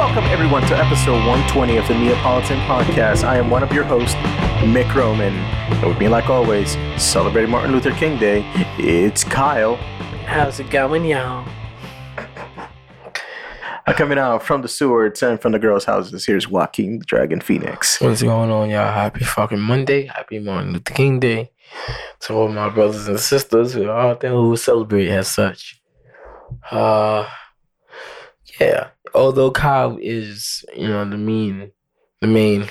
Welcome, everyone, to episode 120 of the Neopolitan Podcast. I am one of your hosts, Mick Roman. And with me, like always, celebrating Martin Luther King Day, it's Kyle. How's it going, y'all? Coming out from the sewers and from the girls' houses, here's Joaquin the Dragon Phoenix. What's going on, y'all? Happy fucking Monday. Happy Martin Luther King Day. To all my brothers and sisters who are out there who celebrate as such. Uh yeah. Although Kyle is, you know, the mean the main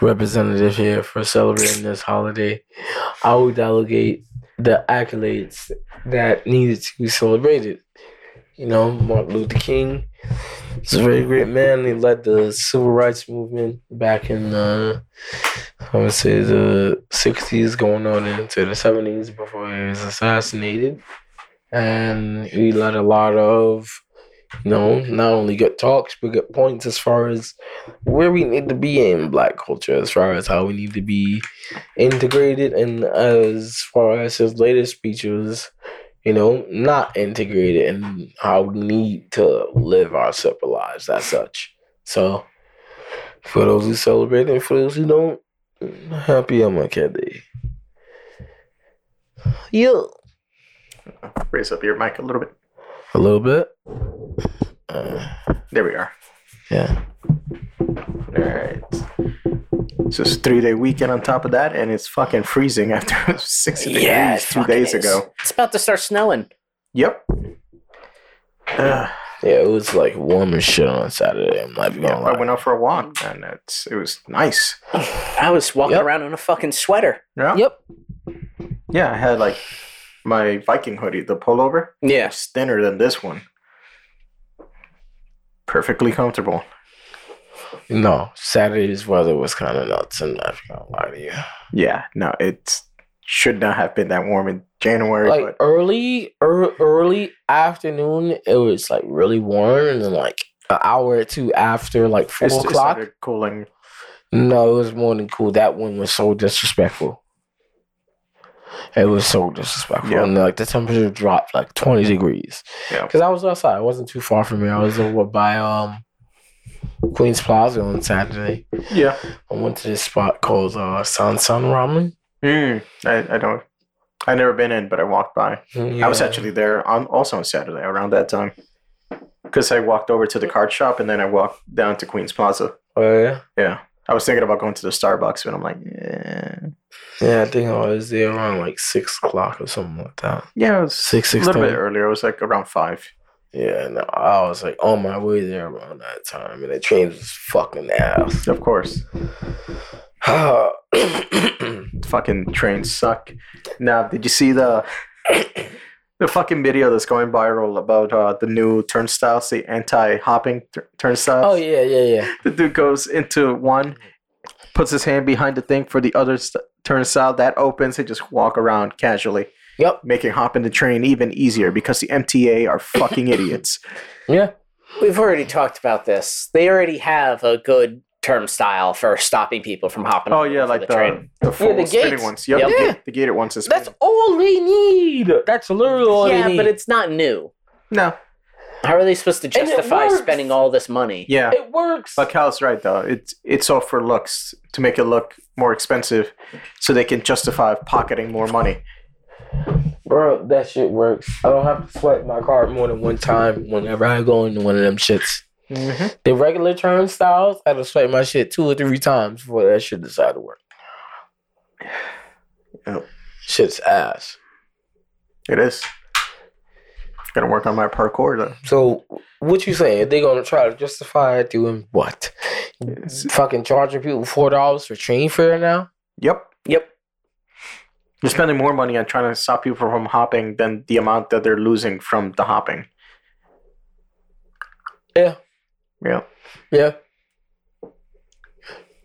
representative here for celebrating this holiday, I will delegate the accolades that needed to be celebrated. You know, Martin Luther King He's a very great man. He led the civil rights movement back in the, I would say, the 60s, going on into the 70s before he was assassinated. And he led a lot of, you know, not only good talks, but good points as far as where we need to be in black culture, as far as how we need to be integrated, and as far as his latest speeches you know, not integrated in how we need to live our separate lives as such. So, for those who celebrate and for those who don't, happy MLK Day. You. Raise up your mic a little bit. A little bit. Uh, There we are. yeah. All right. So it's a three day weekend on top of that, and it's fucking freezing after 60 degrees Yeah, two days is. ago. It's about to start snowing. Yep. Uh, Yeah, it was like warm as shit on Saturday. I'm not yeah, I went out for a walk, and it's it was nice. I was walking Yep. around in a fucking sweater. Yeah. Yep. Yeah, I had like my Viking hoodie, the pullover. Yeah. It's thinner than this one. Perfectly comfortable. No, Saturday's weather was kind of nuts, and I'm not gonna lie to you. Yeah, no, it should not have been that warm in January, like but early ear early afternoon it was like really warm and then like an hour or two after like four it's, it o'clock started cooling. no it was more than cool that one was so disrespectful it was so disrespectful Yeah. and like the temperature dropped like 20 degrees Yeah. because i was outside it wasn't too far from me i was over by um queens plaza on saturday Yeah. i went to this spot called uh san san ramen Mm, I, I don't. I never been in, but I walked by. Yeah. I was actually there on also on Saturday around that time. Because I walked over to the card shop and then I walked down to Queens Plaza. oh yeah Yeah. I was thinking about going to the Starbucks, but I'm like, yeah. Yeah, I think I was there around like six o'clock or something like that. Yeah, it was Six, a six little bit earlier. It was like around five. Yeah, no, I was like on my way there around that time, and the train was fucking ass. Of course. Fucking trains suck. Now, did you see the the fucking video that's going viral about uh, the new turnstiles, the anti-hopping tur- turnstiles? oh yeah, yeah, yeah. The dude goes into one, puts his hand behind the thing for the other st- turnstile that opens. They just walk around casually, Yep. making hopping the train even easier because the MTA are fucking idiots. Yeah. We've already talked about this. They already have a good term style for stopping people from hopping. Oh on yeah, like the train. the full the spinning gates. ones. Yep, Yep. the, Yeah. ga- the gated ones is That's all they need. That's literally all yeah, they need. but it's not new. no. How are they supposed to justify spending all this money? Yeah, it works. but Cal's right though. It's it's all for looks to make it look more expensive, so they can justify pocketing more money. Bro, that shit works. I don't have to swipe my card more than one time whenever I go into one of them shits. Mm-hmm. The regular turnstiles, I had to swipe my shit two or three times before that shit decided to work. Yep. Shit's ass. It is. Gotta work on my parkour though. So what you saying? They're gonna try to justify doing what? Fucking charging people four dollars for train fare now? Yep. Yep. You're spending more money on trying to stop people from hopping than the amount that they're losing from the hopping. Yeah, Yeah. yeah.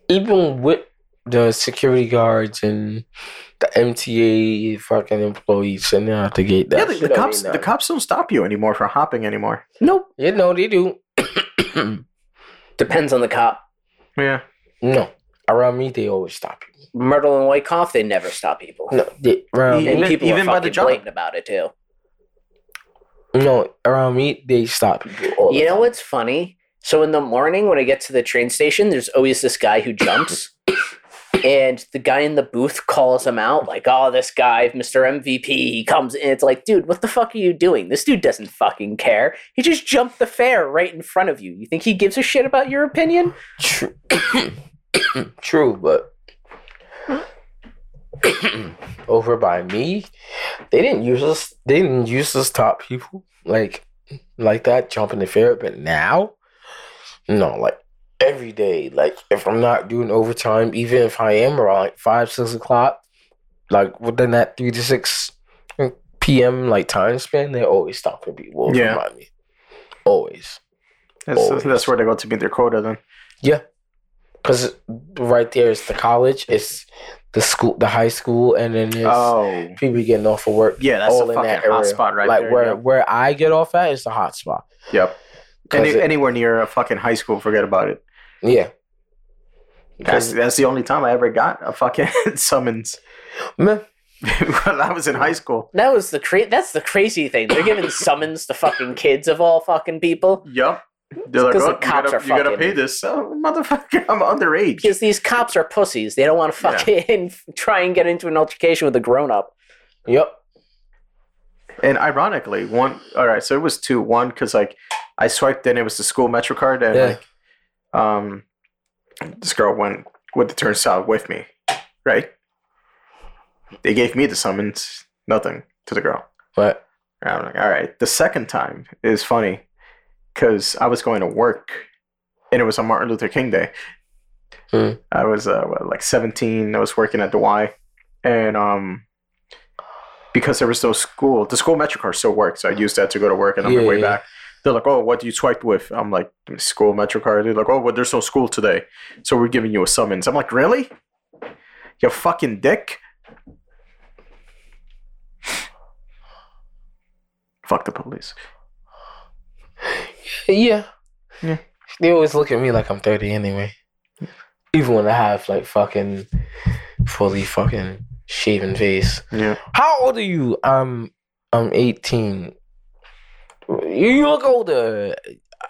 Even with the security guards and the MTA fucking employees sitting there at the gate. That yeah, the, the cops the cops don't stop you anymore for hopping anymore. Nope. Yeah, no, they do. Depends on the cop. Yeah. no, around me they always stop you. Myrtle and Wyckoff, they never stop people. No, they, around Yeah. And Even- people even are by the fucking job. blatant about it too. no, around me they stop people. all the You know time. what's funny? So in the morning when I get to the train station, there's always this guy who jumps. and the guy in the booth calls him out, like, oh, this guy, Mr. MVP, he comes in. It's like, dude, what the fuck are you doing? This dude doesn't fucking care. He just jumped the fare right in front of you. You think he gives a shit about your opinion? True, true, but over by me, they didn't use us. They didn't use us top people like like that jumping the fair. But now, no, like every day. Like if I'm not doing overtime, even if I am around like five six o'clock, like within that three to six p.m. like time span, they're always stopping people Yeah. by me. Always. That's, Always. that's where they go to meet their quota then. Yeah. Cause right there is the college, it's the school, the high school, and then there's Oh. people getting off of work. Yeah, that's all a in fucking that hot spot right like there. where yeah. where I get off at is the hot spot. Yep. Any, it- anywhere near a fucking high school, forget about it. yeah. That's, that's the only time I ever got a fucking summons Man, when I was in high school. That was the cra- that's the crazy thing. They're giving summons to fucking kids of all fucking people. Yup. They're like, oh, the oh, you, cops gotta, are you gotta pay this. Oh, motherfucker, I'm underage. Because these cops are pussies. They don't want to Yeah. fucking try and get into an altercation with a grown up. yep. And ironically, one. All right, so it was two. One because like I swiped in, it was the school Metro card, and Yeah. like, um, this girl went with the turnstile with me, right? They gave me the summons, nothing to the girl. But And I'm like, all right. The second time is funny because I was going to work, and it was on Martin Luther King Day. Hmm. I was uh, what, like 17. I was working at the Y, and um, because there was no school, the school metro card still works. So I used that to go to work, and on my way yeah. back, they're like, "Oh, what do you swipe with?" I'm like, "School metro card." They're like, "Oh, well, there's no school today, so we're giving you a summons." I'm like, "Really? You fucking dick." Fuck the police. yeah. Yeah. They always look at me like I'm 30 anyway. Even when I have like fucking fully fucking shaven face. Yeah. How old are you? I'm I'm 18. You look older.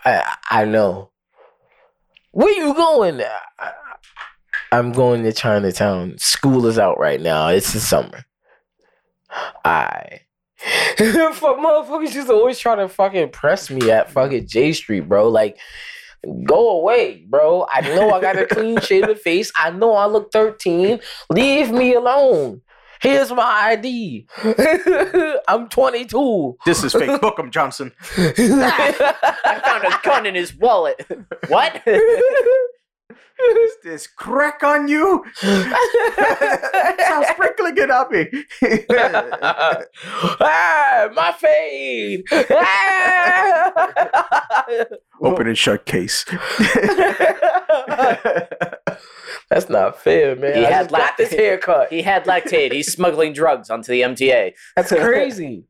I I know. Where you going? I, I'm going to Chinatown. School is out right now. It's the summer. I. Fuck motherfuckers just always try to fucking press me at fucking Jay Street, bro. Like, go away, bro. I know I got a clean shaven face. I know I look 13. Leave me alone. Here's my ID. I'm 22. This is fake. Book 'em, Johnson. I found a gun in his wallet. what? Is this crack on you? Stop sprinkling it on me. ah, my fade. Ah! Open and shut case. That's not fair, man. He I had just got this haircut. he had lactate. He's smuggling drugs onto the MTA. That's crazy.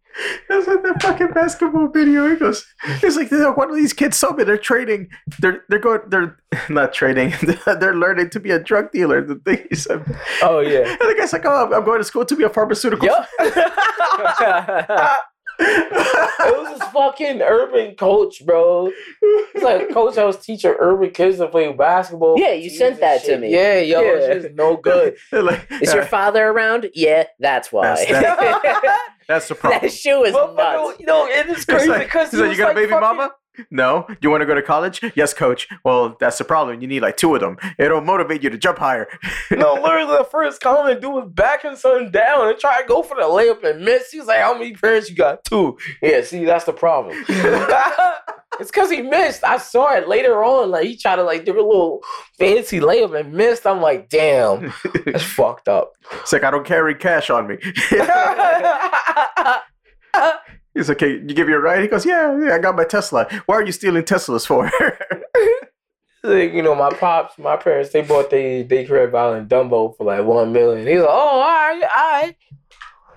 That's like that fucking basketball video. He goes, it's like "Look, one of these kids saw me. They're trading. They're they're going. They're not trading. they're learning to be a drug dealer. The thing he said. Oh yeah. And the guy's like, oh, I'm- going to school to be a pharmaceutical. Yup. it was this fucking urban coach, bro. It's like coach I was teaching urban kids to play basketball. Yeah, you sent and that to me. Yeah, yo, Yeah. it's just no good. Like, Is your "Uh, father around? Yeah, that's why. That's- that's the problem. that shoe is Motherfucker, nuts. you know, it is He's crazy like, because he's like, you got a baby mama? No. You want to go to college? Yes, coach. Well, that's the problem. You need like two of them. It'll motivate you to jump higher. No, literally the first comment dude was backing something down and try to go for the layup and miss. He's like, "How many parents you got? Two. Yeah, see, that's the problem. it's because he missed. I saw it later on. Like he tried to like do a little fancy layup and missed. I'm like, damn, that's fucked up. It's like I don't carry cash on me. He's like, okay, you give you a ride? He goes, yeah, yeah, I got my Tesla. Why are you stealing Teslas for? like, you know, my pops, my parents, they bought they they crib out in Dumbo for like one million. He's like, oh, all right, all right.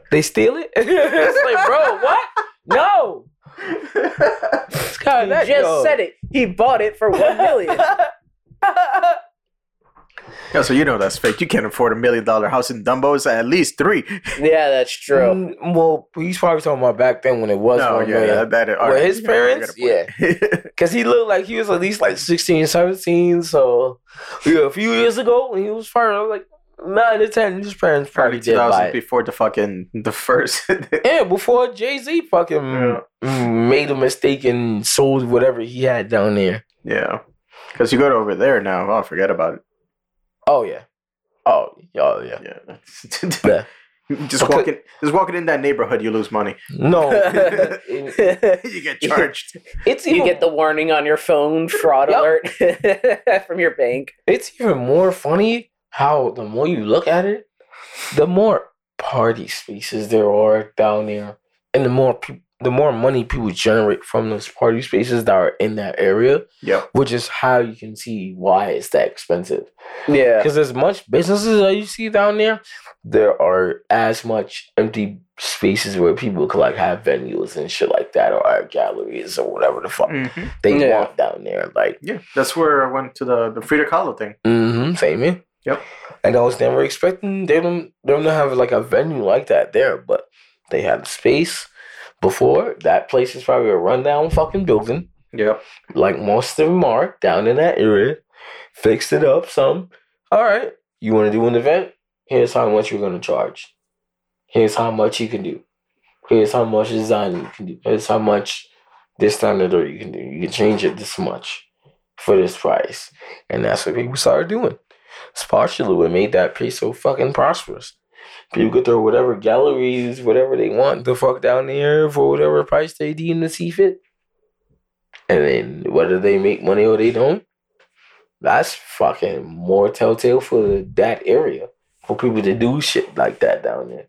They steal it? it's like, bro, what? No. It's He just yo. said it. He bought it for one million. Yeah, so you know that's fake. You can't afford a million dollar house in Dumbo. It's at least three. yeah, that's true. Mm, well, he's probably talking about back then when it was No, one yeah, million. that, that all With right. his parents? you gotta. Cause he looked like he was at least like 16, 17. So yeah, a few years ago when he was fired, I was like, nine to ten, his parents Probably probably did buy 2000 it. before the fucking the first. Yeah, before Jay Z fucking Yeah. made a mistake and sold whatever he had down there. yeah, because you go to over there now. Oh, forget about it. Oh yeah. Oh, oh yeah. Yeah, Yeah. just Okay. walking, just walking in that neighborhood, you lose money. No. you get charged. it's you get the warning on your phone, fraud Yup. alert from your bank. it's even more funny how the more you look at it, the more party spaces there are down there, and the more peop the more money people generate from those party spaces that are in that area, Yep. which is how you can see why it's that expensive. Yeah. Because as much businesses that you see down there, there are as much empty spaces where people could like have venues and shit like that, or art galleries or whatever the fuck hmm they Yeah. want down there. Like, Yeah, that's where I went to the the Frida Kahlo thing. mm-hmm, same here. Yep. And I was never expecting them don't have like a venue like that there, but they had the space. Before that place is probably a rundown fucking building, Yep. like most of them are down in that area. Fixed it up some. All right, you want to do an event? Here's how much you're gonna charge. Here's how much you can do. Here's how much design you can do. Here's how much this time of the you can do. You can change it this much for this price, and that's what people started doing. It's partially what made that place so fucking prosperous. People could throw whatever galleries, whatever they want, the fuck down there for whatever price they deem to see fit. And then whether they make money or they don't, that's fucking more telltale for that area for people to do shit like that down there.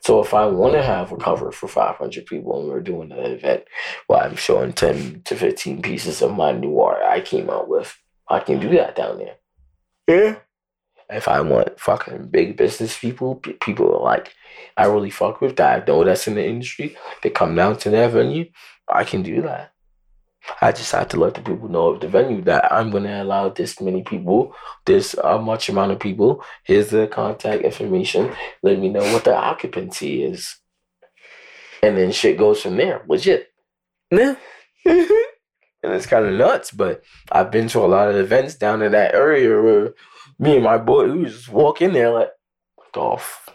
So if I want to have a cover for 500 people and we're doing an event where I'm showing 10 to 15 pieces of my new art I came out with, I can do that down there. Yeah. If I want fucking big business people, people like I really fuck with that I know that's in the industry, they come down to that venue, I can do that. I just have to let the people know of the venue that I'm gonna allow this many people, this uh, much amount of people. Here's the contact information. Let me know what the occupancy is, and then shit goes from there. Legit. Yeah. and it's kind of nuts, but I've been to a lot of events down in that area where me and my boy we just walk in there like, golf.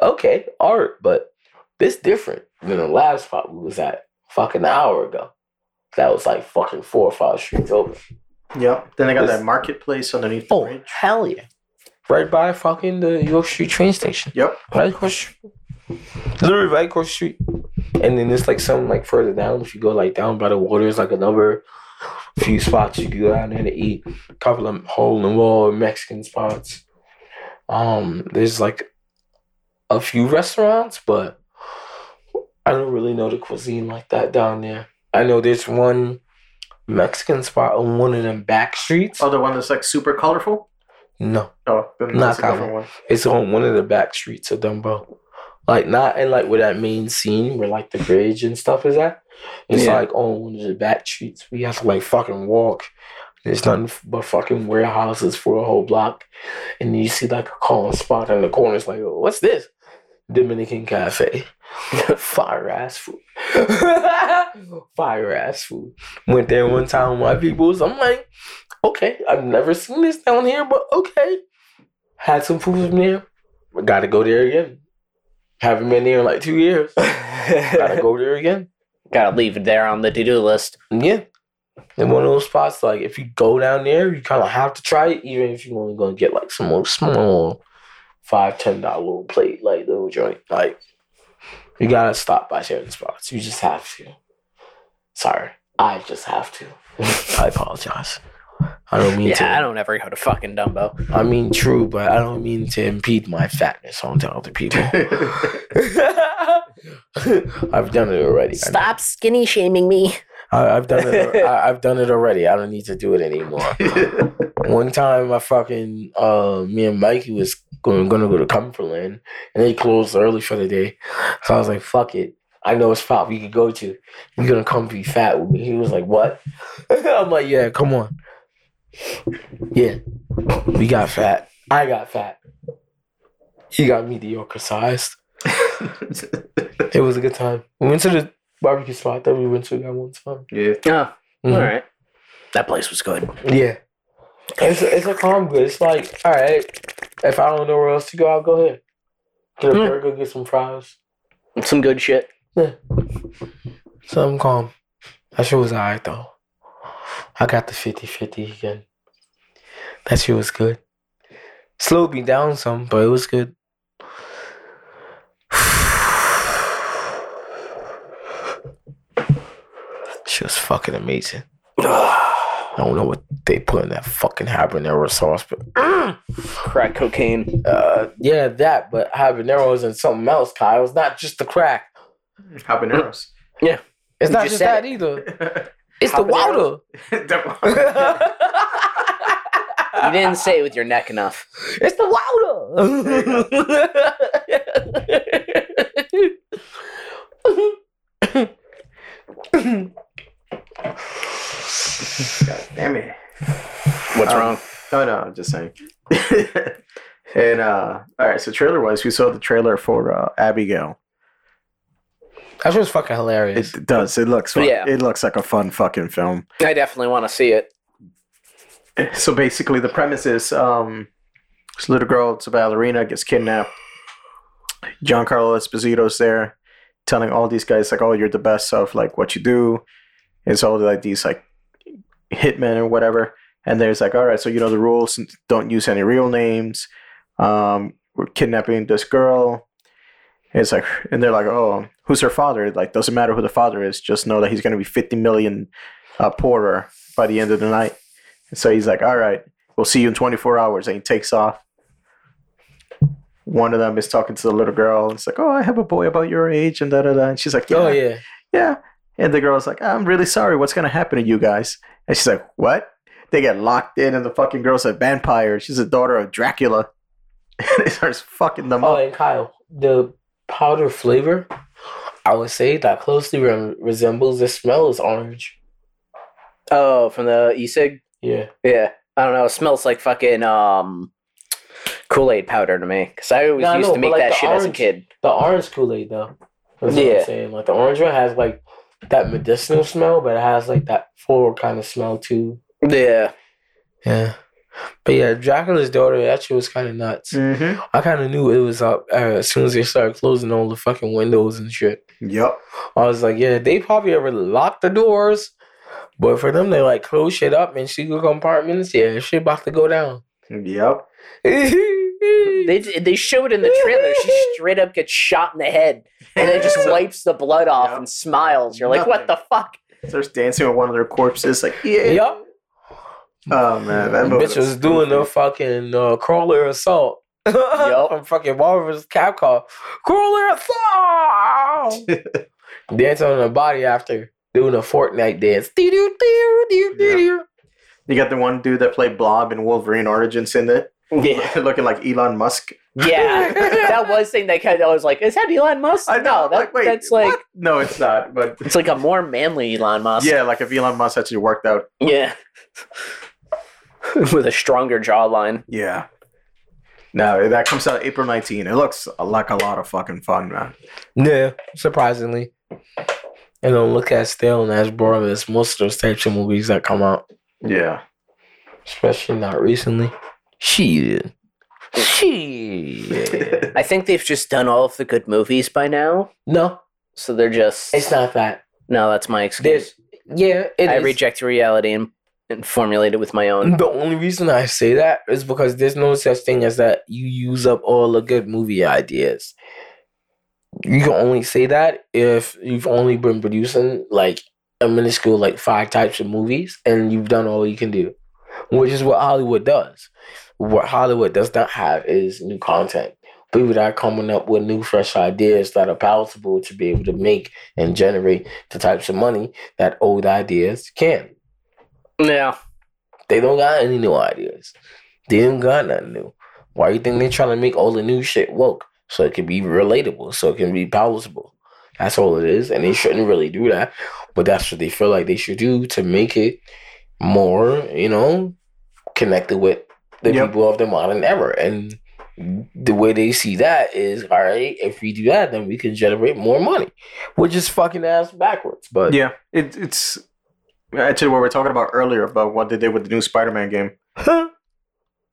Okay, art, but this different than the last spot we was at fucking an hour ago. That was like fucking four or five streets over. Yep. Then they got This- that marketplace underneath the Oh, bridge. hell yeah. Right by fucking the York Street train station. Yep. Right across the street. Literally right across the street. And then it's like some like further down. If you go like down by the water, it's like another few spots you can go out there to eat. A couple of hole in the wall Mexican spots. Um, there's like a few restaurants, but I don't really know the cuisine like that down there. I know there's one Mexican spot on one of them back streets. Oh, the one that's like super colorful. No, Oh, Not a different colorful. one. it's on one of the back streets of Dumbo. Like not in like where that main scene where like the bridge and stuff is at. It's Yeah. like on one of the back streets. We have to like fucking walk. There's nothing but fucking warehouses for a whole block. And you see like a calm spot in the corner. It's like, oh, what's this? Dominican Cafe. Fire ass food. Fire ass food. Went there one time with my peoples. I'm like, okay, I've never seen this down here, but okay. Had some food from there. Gotta go there again. Haven't been there in like two years. Gotta go there again. Gotta leave it there on the to do list. Yeah. And one of those spots, like if you go down there, you kind of have to try it, even if you're only gonna get like some more small five, ten dollar little plate, like little joint. Like you gotta stop by certain spots. You just have to. Sorry, I just have to. I apologize. I don't mean to. Yeah, I don't ever go to fucking Dumbo. I mean, true, but I don't mean to impede my fatness onto other people. I've done it already. Stop skinny shaming me. I, I've done it. I, I've done it already. I don't need to do it anymore. One time, I fucking uh, me and Mikey was going gonna go to Cumberland, and they closed early for the day. So I was like, "Fuck it." I know a spot we could go to. You're gonna come be fat with me. He was like, What? I'm like, Yeah, come on. Yeah. We got fat. I got fat. He got mediocre sized. It was a good time. We went to the barbecue spot that we went to that one time. yeah. Oh, Mhm. All right. That place was good. Yeah. It's a, it's a calm good. It's like, all right, if I don't know where else to go, I'll go here. Get a Hmm. burger, get some fries. Some good shit. Yeah. Something calm. That shit was alright though. I got the 50 50 again. That shit was good. Slowed me down some, but it was good. She was fucking amazing. I don't know what they put in that fucking habanero sauce, but Crack cocaine. uh, yeah, that. But habaneros and something else, Kyle. It's not just the crack. Habaneros. Yeah, it's You not just just, said that either. It's the Habanero? water. You didn't say it with your neck enough. It's the water. God damn it. What's Um, wrong? Oh no, I'm just saying. and uh all right, so trailer wise, we saw the trailer for uh, Abigail. that was fucking hilarious. It does. It looks fun. Yeah. It looks like a fun fucking film. I definitely want to see it. So basically the premise is um this little girl, it's a ballerina, gets kidnapped. Giancarlo Esposito's there telling all these guys like, Oh, you're the best of like what you do. It's all like these like hitmen or whatever. And there's like, all right, so you know the rules. Don't use any real names. Um, we're kidnapping this girl. It's like, and they're like, oh, who's her father? Like, doesn't matter who the father is. Just know that he's going to be 50 million uh, poorer by the end of the night. And so he's like, all right, we'll see you in 24 hours. And he takes off. One of them is talking to the little girl. And it's like, oh, I have a boy about your age, and da da da. And she's like, oh, yeah, Oh yeah. yeah. And the girl's like, I'm really sorry. What's going to happen to you guys? And she's like, what? They get locked in, and the fucking girl's a vampire. She's a daughter of Dracula. And it starts fucking them Oh, up. and Kyle, the powder flavor, I would say that closely re- resembles the smell is orange. Oh, from the e-cig? Yeah. Yeah. I don't know. It smells like fucking um Kool-Aid powder to me. Because I always No, I used know, to make like that the shit as a orange- kid. The orange Kool Aid though. That's what Yeah. I'm saying. Like the orange one has like that medicinal smell, but it has like that forward kind of smell too. Yeah. Yeah. But yeah, Dracula's daughter, that shit was kind of nuts. Mm-hmm. I kind of knew it was up uh, as soon as they started closing all the fucking windows and shit. Yep. I was like, yeah, they probably ever locked the doors, but for them, they like close shit up in secret compartments. Yeah, shit about to go down. Yep. They they show it in the trailer she straight up gets shot in the head and then just wipes the blood off Yep. and smiles. You're like, what the fuck? Starts dancing with one of their corpses. Like, yeah. Yup. Oh, man. That That bitch was doing the fucking uh, crawler assault. Yup. From fucking Marvel's Capcom. Crawler assault! Dancing on the body after doing a Fortnite dance. Doo-doo-doo-doo-doo-doo. You got the one dude that played Blob in Wolverine Origins in it, Yeah. looking like Elon Musk. Yeah. that was thing that kind of I was like, is that Elon Musk? I know. No, that, like, wait, that's like what? no, it's not. But it's like a more manly Elon Musk. yeah, like if Elon Musk actually worked out. Yeah. With a stronger jawline. Yeah. No, that comes out April 19. It looks like a lot of fucking fun, man. Yeah, surprisingly. And don't look at stale and as boring as most of those types of movies that come out. Yeah. Especially not recently. Shit. Shit. I think they've just done all of the good movies by now. no, So they're just it's not that. No, that's my excuse. There's yeah, it I is. reject reality and, and formulate it with my own. The only reason I say that is because there's no such thing as that you use up all the good movie ideas. You can only say that if you've only been producing like a minuscule like five types of movies and you've done all you can do. Which is what Hollywood does. What Hollywood does not have is new content. People that are coming up with new fresh ideas that are palatable to be able to make and generate the types of money that old ideas can. Yeah. They don't got any new ideas. They don't got nothing new. Why you think they're trying to make all the new shit woke? So it can be relatable, so it can be palatable. That's all it is. And they shouldn't really do that. But that's what they feel like they should do to make it more, you know, connected with the Yep. people of the modern era. And the way they see that is, all right, if we do that, then we can generate more money. Which is fucking ass backwards. But Yeah. It, it's actually what we are talking about earlier about what they did with the new Spider-Man game.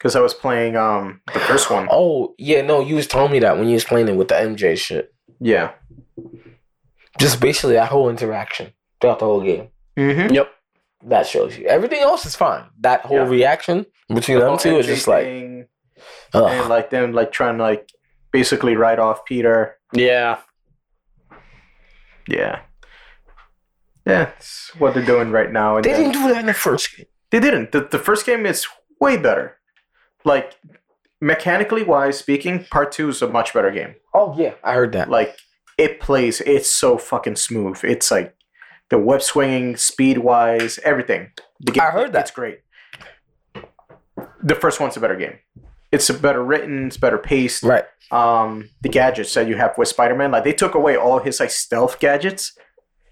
Because I was playing um the first one. oh yeah, no, you was telling me that when you was playing it with the MJ shit. Yeah. Just basically that whole interaction throughout the whole game. Mm-hmm. Yep. That shows you. Everything else is fine. That whole Yeah. reaction between them two is just like, and like them like trying to like basically write off Peter. Yeah. Yeah. Yeah, it's what they're doing right now. And they then- didn't do that in the first game. They didn't. The, the first game is way better. Like mechanically wise speaking, part two is a much better game. Oh yeah, I heard that. Like it plays, it's so fucking smooth. It's like the web swinging, speed wise, everything. The game, I heard that. It's great. The first one's a better game. It's a better written. It's better paced. Right. Um, the gadgets that you have with Spider Man, like they took away all his like stealth gadgets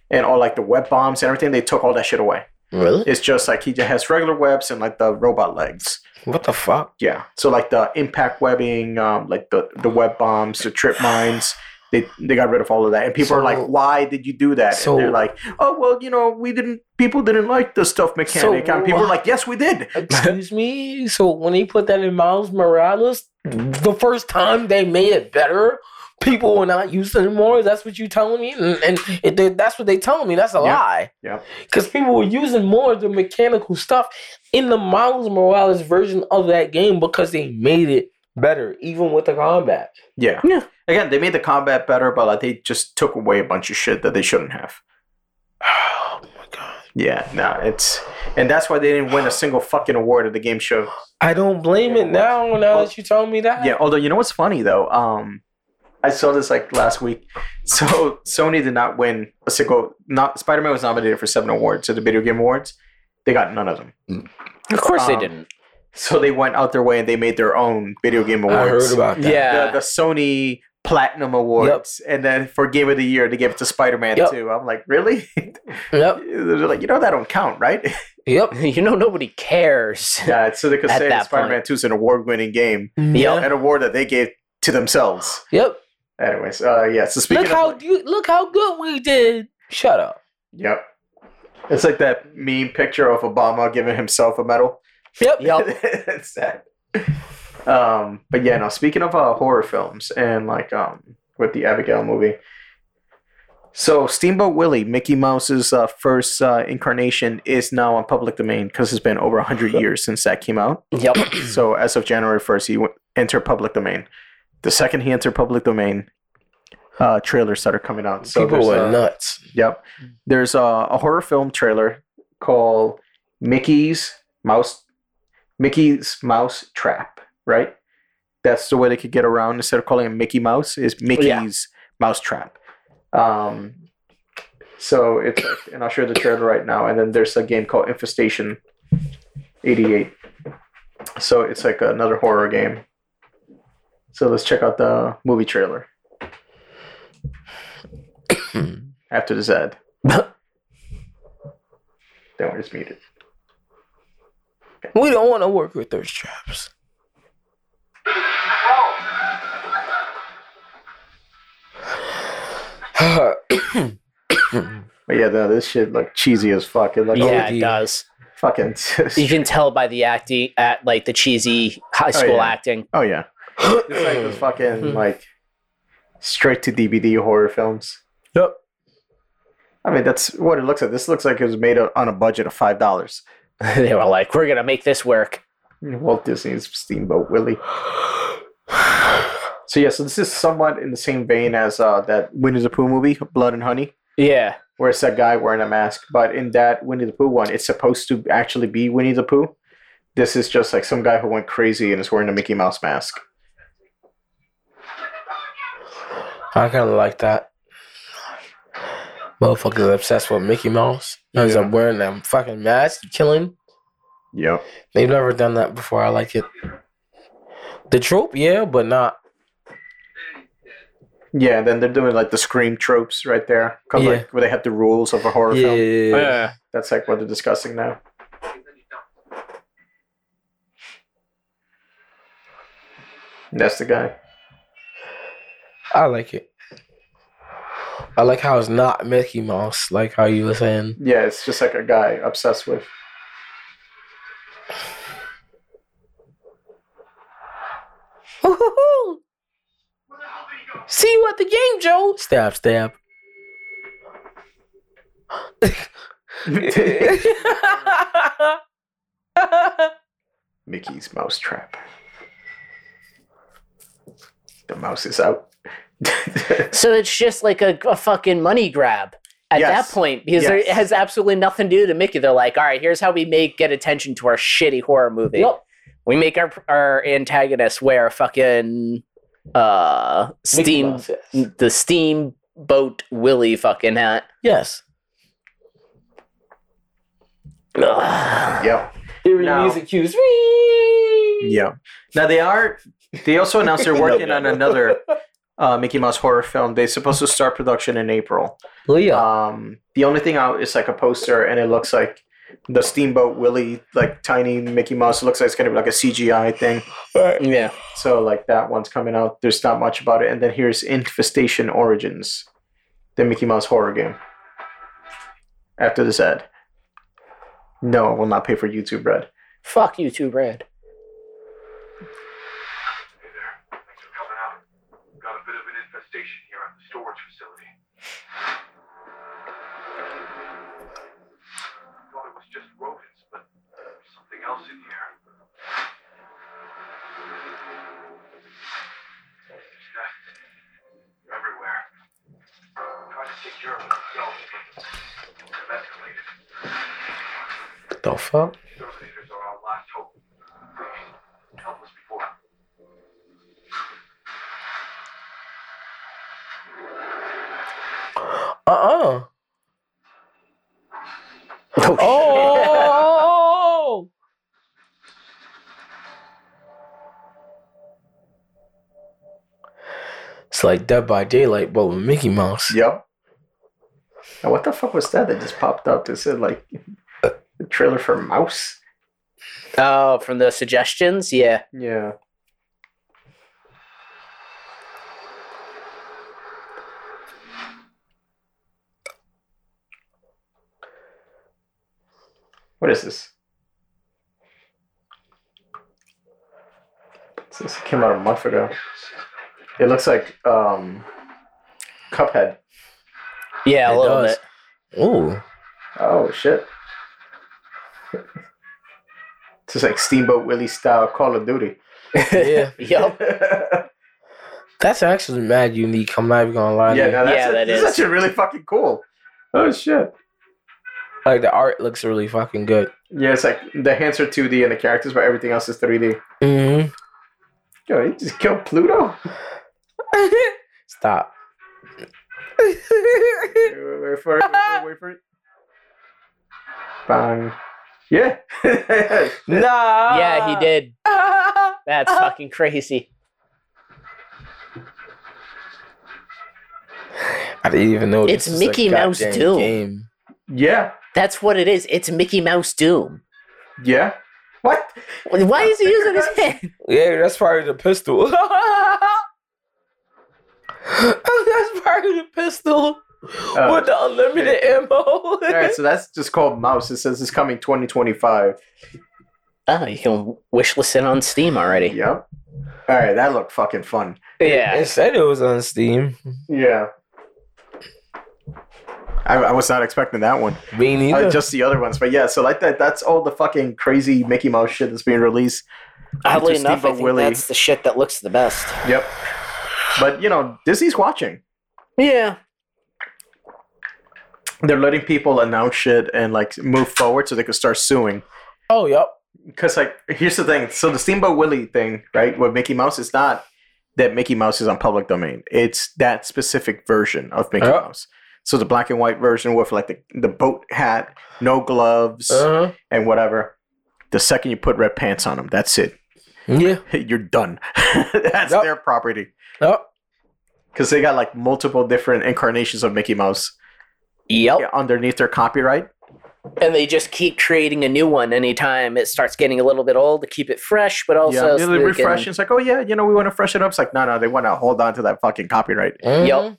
and all like the web bombs and everything. They took all that shit away. Really? It's just like he just has regular webs and like the robot legs. What the fuck? Yeah. So like the impact webbing, um, like the the web bombs, the trip mines, they they got rid of all of that. And people are like, "Why did you do that?" so- and they're like, "Oh well, you know, we didn't. People didn't like the stuff mechanic." So and people are like, "Yes, we did." Excuse me. So when he put that in Miles Morales, the first time they made it better, people were not used anymore. That's what you're telling me, and, and it, they- that's what they telling me. That's a Yeah. lie. Yeah. Because people were using more of the mechanical stuff in the Miles Morales version of that game because they made it better, even with the combat. Yeah. Yeah. Again, they made the combat better, but like they just took away a bunch of shit that they shouldn't have. Oh my god. Yeah. No, it's and that's why they didn't win a single fucking award at the game show. I don't blame it now. Now that you told me that. Yeah, although you know what's funny though, um, I saw this like last week. So Sony did not win a single. Not Spider Man was nominated for seven awards at the Video Game Awards. They got none of them. Of course they Um, didn't. So they went out their way and they made their own Video Game Awards. I Awards. heard about that. Yeah. the, the Sony Platinum Awards, and then for Game of the Year they gave it to Spider Man Yep. too. I'm like, really? Yep. They're like, you know, that don't count, right? Yep. you know nobody cares. yeah, so they could say that Spider Man Two is an award winning game, Yep. an award that they gave to themselves. Yep. Anyways, uh, yeah. So speaking Look of, how like- you look how good we did. Shut up. Yep. It's like that meme picture of Obama giving himself a medal. Yep. Yep. it's that. Um, but yeah, no. Speaking of uh, horror films and like um, with the Abigail movie, so Steamboat Willie, Mickey Mouse's uh, first uh, incarnation, is now on public domain because it's been over hundred years since that came out. Yep. So as of January first, he went, entered public domain. The second he entered public domain, uh, trailers started coming out. So People were uh, nuts. Yep. There's a, a horror film trailer called Mickey's Mouse Mickey's Mouse Trap, right? That's the way they could get around instead of calling it Mickey Mouse is Mickey's Mouse Trap. Um so it's and I'll show you the trailer right now and then there's a game called Infestation 88. So it's like another horror game. So let's check out the movie trailer after this ad. Then we're just muted. we don't want to work with thirst traps. But yeah, no, this shit look cheesy as fuck. It look yeah, OD. it does. fucking. You can tell by the acting at like the cheesy high oh, school yeah. acting. oh yeah, it's like those fucking like straight to DVD horror films. Yep. I mean, that's what it looks like. This looks like it was made on a budget of five dollars. they were like, "We're gonna make this work." Walt Disney's Steamboat Willie. So yeah, so this is somewhat in the same vein as uh, that Winnie the Pooh movie, Blood and Honey, Yeah. where it's that guy wearing a mask. But in that Winnie the Pooh one, it's supposed to actually be Winnie the Pooh. This is just like some guy who went crazy and is wearing a Mickey Mouse mask. I kind of like that. Motherfuckers obsessed with Mickey Mouse. Ends Yeah. up wearing that fucking mask, killing. Yep. They've never done that before. I like it. The trope, yeah, but not. Yeah, then they're doing like the scream tropes right there, 'cause, Yeah. like where they have the rules of a horror Yeah. film. Yeah. That's like what they're discussing now. And that's the guy. I like it. I like how it's not Mickey Mouse, like how you were saying. Yeah, it's just like a guy obsessed with. See you at the game, Joe. Stab, stab. Mickey's mouse trap. The mouse is out. So it's just like a, a fucking money grab at Yes. that point because there, it has absolutely nothing to do to Mickey. They're like, all right, here's how we make get attention to our shitty horror movie. Yep. We make our our antagonist wear a fucking uh Mickey steam Mouse, yes. the steamboat Willie fucking hat. Yes. Ugh. yeah. Eerie Now- music cues. Yeah. Now they are. They also announced they're working on another uh, Mickey Mouse horror film. They're supposed to start production in April. Leah. Um, the only thing out is like a poster, and it looks like the Steamboat Willie, like tiny Mickey Mouse. It looks like it's gonna be like a CGI thing. Yeah. So like that one's coming out. There's not much about it. And then here's Infestation Origins, the Mickey Mouse horror game. After this ad. No, I will not pay for YouTube Red. Fuck YouTube too, before. Uh-uh. Oh, Oh! it's like Dead by Daylight, but with Mickey Mouse. Yep. Now, what the fuck was that that just popped up? It said like the trailer for Mouse. oh, from the suggestions, yeah. Yeah. What is this? This came out a month ago. It looks like um, Cuphead. Yeah, a It little does. bit. Ooh. Oh shit! This is like Steamboat Willie style Call of Duty. Yeah. Yup. That's actually mad unique. I'm not even gonna lie. yeah, you. no, that's Yeah, that that's is. actually really fucking cool. Oh shit! Like the art looks really fucking good. Yeah, it's like the hands are 2D and the characters, but everything else is 3D. Mm-hmm. Yo, he just killed Pluto. Stop. Wait, wait, wait for it. Wait for it. Wait for it. Bang. Yeah. nah. Yeah, he did. That's fucking crazy. I didn't even know. It's this was a Mickey Mouse Doom. Game. yeah. That's what it is. It's Mickey Mouse Doom. Yeah. What? Why is he using his hand? Yeah, that's probably the pistol. that's probably the pistol Oh, with the unlimited ammo. All right, so that's just called Mouse. It says it's coming 2025. Oh, you can wish list it on Steam already. Yep. All right, that looked fucking fun. Yeah. It said it was on Steam. Yeah. I, I was not expecting that one. Me neither. Uh, just the other ones, but yeah. So like that, that's all the fucking crazy Mickey Mouse shit that's being released. Oddly Just enough, I Steamboat think Willie. that's the shit that looks the best. Yep. But you know, Disney's watching. Yeah. They're letting people announce shit and like move forward so they can start suing. oh, yep. Because like, here's the thing. So the Steamboat Willie thing, right, with Mickey Mouse, is not that Mickey Mouse is on public domain. It's that specific version of Mickey Yeah. Mouse. So the black and white version with like the, the boat hat, no gloves, Uh-huh. and whatever. The second you put red pants on them, that's it. Yeah. You're done. that's Yep. their property. Yep. Because they got like multiple different incarnations of Mickey Mouse Yep. underneath their copyright. And they just keep creating a new one anytime it starts getting a little bit old to keep it fresh, but also yeah, so they they refresh. can- It's like, oh yeah, you know, we want to freshen it up. It's like, no, no, they want to hold on to that fucking copyright. Mhm. Yep.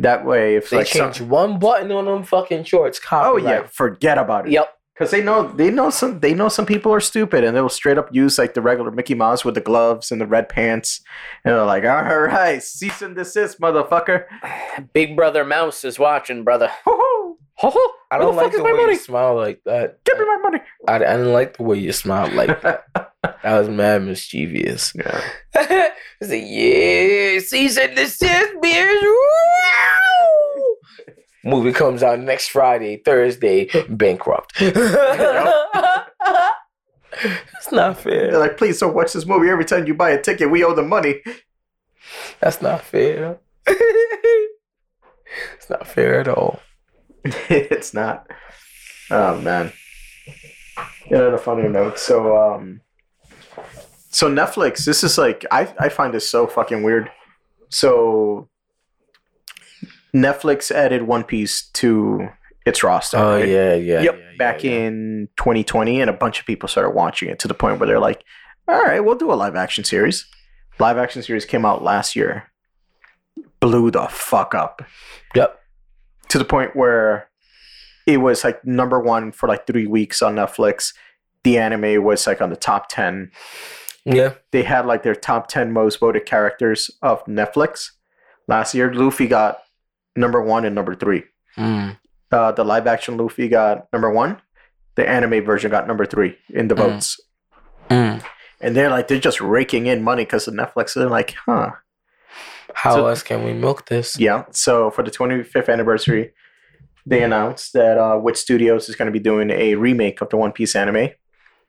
That way, if They like some, change one button on them fucking shorts. Copyright. Oh yeah, forget about it. Yep. Because they know they know some they know some people are stupid and they'll straight up use like the regular Mickey Mouse with the gloves and the red pants and they're like, all right, cease and desist, motherfucker. Big brother mouse is watching, brother. Hoo-hoo! Ho ho! I don't the fuck like is the my way money? you smile like that. Give me my money. I, I didn't like the way you smiled like that. that was mad mischievous. Yeah. I said, yeah, cease and desist, beers. Movie comes out next Friday, Thursday, bankrupt. That's not They're fair. like, please don't watch this movie every time you buy a ticket. We owe the money. That's not fair. it's not fair at all. it's not. Oh man. Yeah, on a funny note. So um so Netflix, this is like I, I find this so fucking weird. So Netflix added One Piece to its roster. Oh right? yeah, yeah. Yep. yeah, Back yeah, yeah. in 2020, and a bunch of people started watching it to the point where they're like, "All right, we'll do a live action series." Live action series came out last year, blew the fuck up Yep. to the point where it was like number one for like three weeks on Netflix. The anime was like on the top ten. Yeah. They had like their top ten most voted characters of Netflix last year. Luffy got number one and number three. Mm. Uh, the live action Luffy got number one. The anime version got number three in the Mm. votes. Mm. And they're like, they're just raking in money because of Netflix. They're like, huh. How So- else can we milk this? Yeah. So for the 25th anniversary, they announced that uh, Wit Studios is going to be doing a remake of the One Piece anime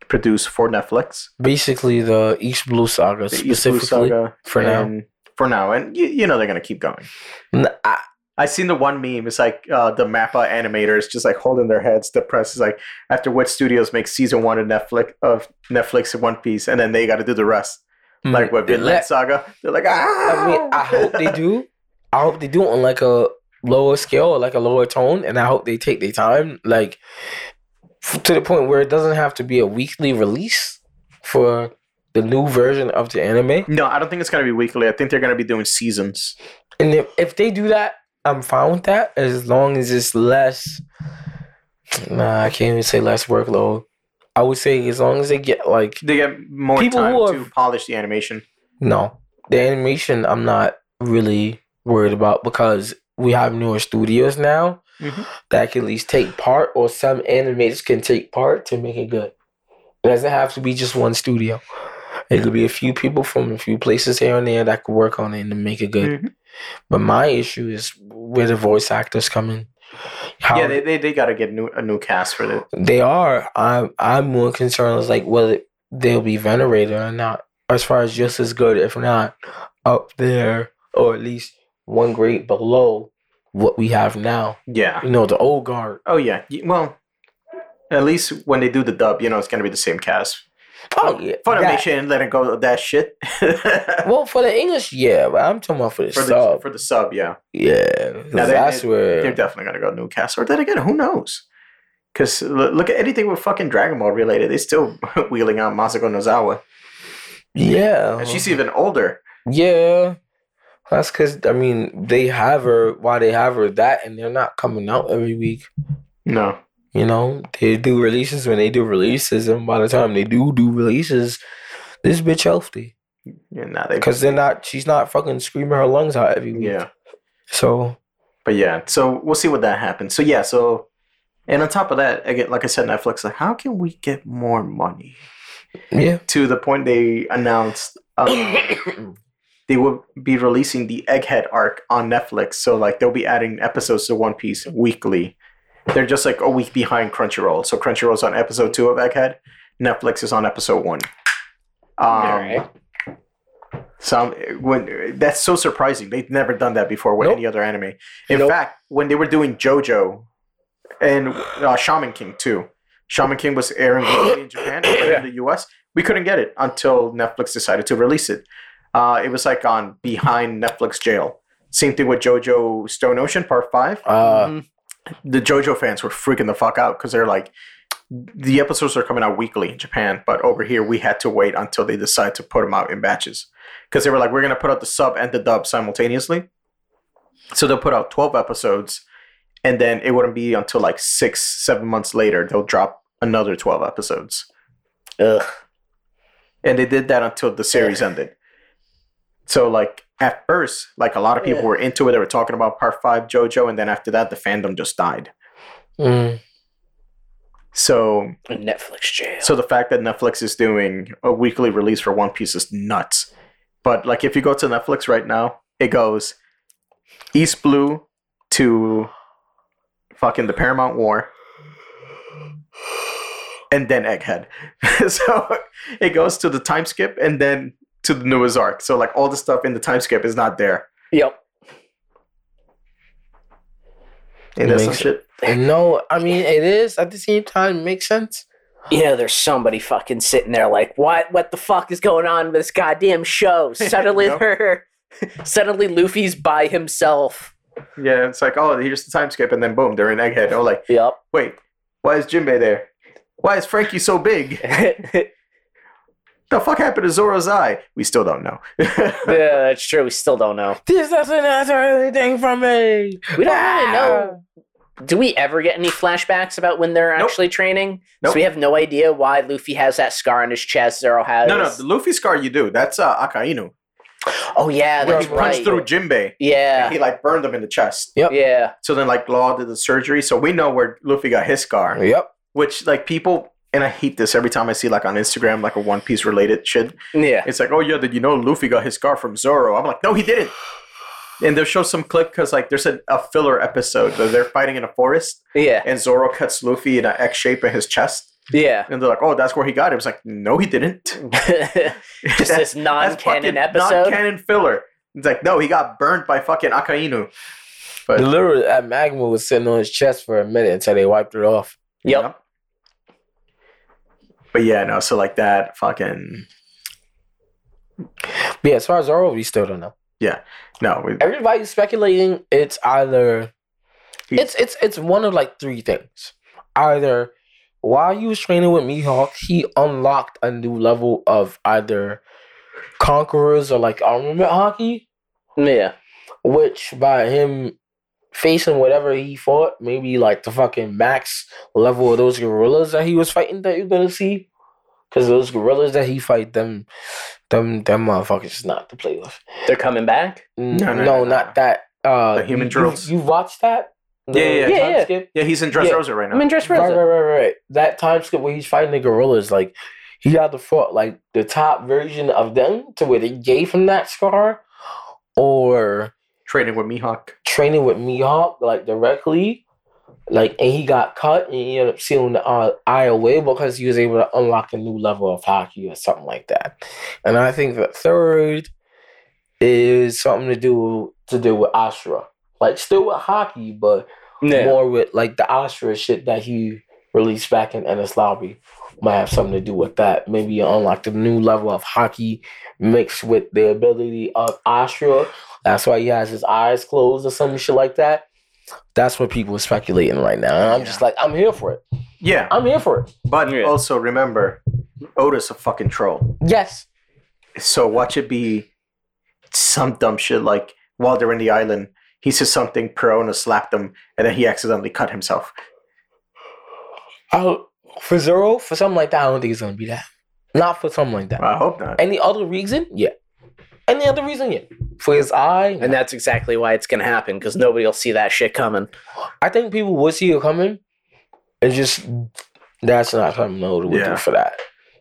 produced for Netflix. Basically, the East Blue Saga The East Blue specifically. Saga. for now. and For now. And you, you know they're going to keep going. I- I seen the one meme. It's like uh, the Mappa animators just like holding their heads. The press is like, after Wit Studios make season one of Netflix of Netflix and One Piece, and then they got to do the rest. Like what Mm, Vinland let- Saga. They're like, ah. I mean, I hope they do. I hope they do on like a lower scale or like a lower tone, and I hope they take their time, like f- to the point where it doesn't have to be a weekly release for the new version of the anime. No, I don't think it's going to be weekly. I think they're going to be doing seasons. And if, if they do that, I'm fine with that as long as it's less. Nah, I can't even say less workload. I would say as long as they get like They get more People time who to polish the animation. No, the animation I'm not really worried about because we have newer studios now Mhm. that can at least take part, or some animators can take part to make it good. It doesn't have to be just one studio. It could be a few people from a few places here and there that could work on it and make it good. Mhm. But my issue is where the voice actors come in. How Yeah, they, they, they got to get new, a new cast for it. they are. I'm I'm more concerned as like whether they'll be venerated or not. As far as just as good, if not up there, or at least one grade below what we have now. Yeah. You know, the old guard. Oh, yeah. Well, at least when they do the dub, you know, it's going to be the same cast. Oh yeah, that- Funimation let it go of that shit. Well, for the English, yeah, but I'm talking about for the for, the, sub. for the sub, yeah. Yeah. Now, they- that's they- where They're definitely going to go new cast. Or then again, who knows? Because look at anything with fucking Dragon Ball related. They're still wheeling out Masako Nozawa. yeah, And she's even older. yeah. That's because I mean they have her. Why they have her that, and they're not coming out every week. No. You know, they do releases when they do releases, and by the time they do do releases, this bitch healthy Yeah, nah, they, because they're not. She's not fucking screaming her lungs out every week. yeah. So But yeah, so we'll see what that happens. So yeah, so and on top of that, again, like I said, Netflix, like how can we get more money? yeah, To the point they announced um, they will be releasing the Egghead arc on Netflix. So like they'll be adding episodes to One Piece weekly. They're just like a week behind Crunchyroll. So Crunchyroll's on episode two of Egghead. Netflix is on episode one. Um, Alright. So when that's so surprising, they've never done that before with Nope. any other anime. In Nope. fact, when they were doing JoJo and uh, Shaman King too, Shaman King was airing weekly in Japan, but in the US, we couldn't get it until Netflix decided to release it. Uh, it was like on behind Netflix jail. Same thing with JoJo Stone Ocean Part Five. uh, Mhm. The JoJo fans were freaking the fuck out because they're like, the episodes are coming out weekly in Japan, but over here we had to wait until they decide to put them out in batches because they were like, we're gonna put out the sub and the dub simultaneously. So they'll put out 12 episodes, and then it wouldn't be until like six, seven months later they'll drop another 12 episodes. Ugh. And they did that until the series ended. So like at first, like a lot of people Yeah. were into it. They were talking about part five JoJo, and then after that, the fandom just died. Mm. So Netflix jail. So the fact that Netflix is doing a weekly release for One Piece is nuts. But like if you go to Netflix right now, it goes East Blue to fucking the Paramount War and then Egghead. so it goes to the time skip and then to the newest arc. So like all the stuff in the time skip is not there. Yep. And that's some shit. No, I mean it is at the same time makes sense. You know, there's somebody fucking sitting there like, what? What the fuck is going on with this goddamn show? Suddenly, Yep. suddenly Luffy's by himself. Yeah, it's like, oh, here's the time skip, and then boom, they're in Egghead. Oh, like, Yep. wait, why is Jinbei there? Why is Frankie so big? The fuck happened to Zoro's eye? We still don't know. yeah, that's true. We still don't know. This doesn't answer anything from me. We don't really know. Do we ever get any flashbacks about when they're Nope. actually training? Nope. So we have no idea why Luffy has that scar on his chest. Zoro has. no, no, the Luffy scar you do. That's uh, Akainu. Oh yeah, When that's he punched right. through Jinbei, Yeah, he like burned him in the chest. Yep. yeah. So then like Law did the surgery. So we know where Luffy got his scar. Yep. Which like people and I hate this every time I see like on Instagram like a One Piece related shit. Yeah. It's like, oh yeah, did you know Luffy got his scar from Zoro? I'm like, no, he didn't. And they'll show some clip because like there's a, a filler episode where they're fighting in a forest Yeah. and Zoro cuts Luffy in an X shape in his chest. Yeah. And they're like, oh, that's where he got it. It's like, no, he didn't. Just this non-canon episode. Non-canon filler. It's like, no, he got burned by fucking Akainu. But Literally, that magma was sitting on his chest for a minute until they wiped it off. Yep. But yeah, no, so like that fucking But yeah, as far as Zoro, we still don't know. Yeah, no. We, Everybody's speculating it's either He- it's it's it's one of like three things. Either while he was training with Mihawk, he unlocked a new level of either conquerors or like armament haki, Yeah. which by him facing whatever he fought, maybe like the fucking max level of those gorillas that he was fighting that you're gonna see. Cause those gorillas that he fight them them them motherfuckers is not to play with. They're coming back. N- No, No, no, no, no. not that. Uh, The human drills? You, you watched that? The Yeah, yeah, yeah. time Yeah, skip? yeah, he's in Dressrosa right now. I'm in Dressrosa. Right, right, right, right. That time skip where he's fighting the gorillas, like he either fought like the top version of them to where they gave him that scar, or Training with Mihawk. training with Mihawk like directly, like and he got cut and he ended up sealing the uh, eye away because he was able to unlock a new level of haki or something like that. And I think the third is something to do to do with Ashura, like still with haki, but Yeah. more with like the Ashura shit that he released back in Enies Lobby. Might have something to do with that. Maybe you unlocked a new level of haki mixed with the ability of Ashura. That's why he has his eyes closed or some shit like that. That's what people are speculating right now. And I'm just like, I'm here for it. Yeah, I'm here for it. but Yeah. also remember, Oda's a fucking troll. Yes. So watch it be some dumb shit like while they're in the island, he says something, Perona slapped him, and then he accidentally cut himself. I'll, for Zoro, for something like that, I don't think it's gonna be that. Not for something like that. I hope not. Any other reason? Yeah. Any other reason? Yeah. For his eye? And that's exactly why it's gonna happen because nobody will see that shit coming. I think people would see it coming. It's just that's not something Oda would Yeah. do for that.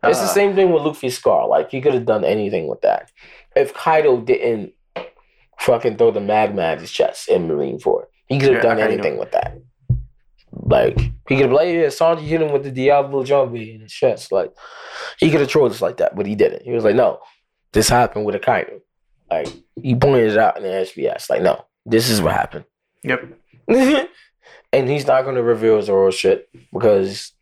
It's the Uh, same thing with Luffy's scar. Like he could have done anything with that. If Kaido didn't fucking throw the magma at his chest in Marineford, he could have Yeah, done I know. anything with that. Like he could have like yeah, Sanji hit him with the Diablo Jump in his chest. Like he could have trolled us like that, but he didn't. He was like, no, this happened with a Kaido. Like he pointed it out in the SBS. Like no, this is what happened. Yep. and he's not going to reveal Zoro shit because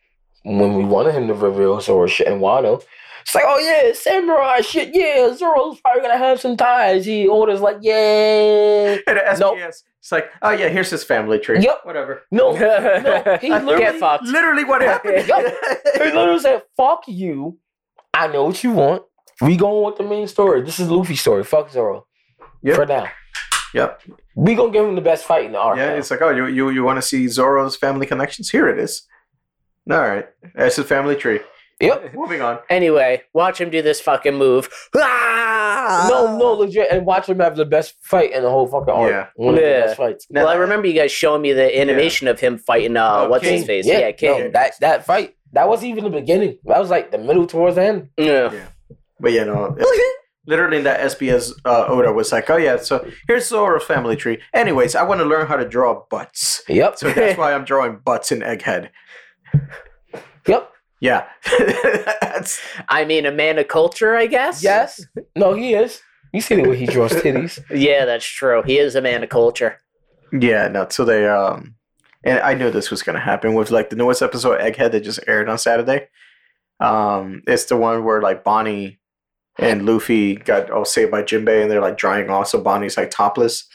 when we wanted him to reveal Zoro shit in Wano, it's like, oh yeah, samurai shit, yeah, Zoro's probably gonna have some ties. He orders like, yeah, And Nope. It's like, oh yeah, here's his family tree. Yep. Whatever. no, no, he literally. Literally what happened. Yup. he literally said, fuck you. I know what you want. We going with the main story. This is Luffy's story. Fuck Zoro Yep. for now. Yep. We gonna give him the best fight in the arc. Yeah, now. it's like, oh, you you, you want to see Zoro's family connections? Here it is. All right, that's his family tree. Yep. Moving on. Anyway, watch him do this fucking move. Ah! No, no, legit, and watch him have the best fight in the whole fucking arc. Yeah. One of the Yeah. best fights. Well, I remember you guys showing me the animation of him fighting. Uh, Oh, what's his King. face? Yeah, Yeah, King. no, that that fight that wasn't even the beginning. That was like the middle towards the end. Yeah. But yeah, no. Literally, in that SBS uh, Oda was like, oh yeah, so here's Zoro's family tree. Anyways, I want to learn how to draw butts, Yep. so that's why I'm drawing butts in Egghead. Yep. Yeah, that's I mean, a man of culture, I guess. Yes. No, he is. You see the way he draws titties. Yeah, that's true. He is a man of culture. yeah. No, so they um, and I knew this was gonna happen with like the newest episode Egghead that just aired on Saturday. Um, it's the one where like Bonnie and Luffy got all saved by Jinbei, and they're like drying off, so Bonnie's like topless,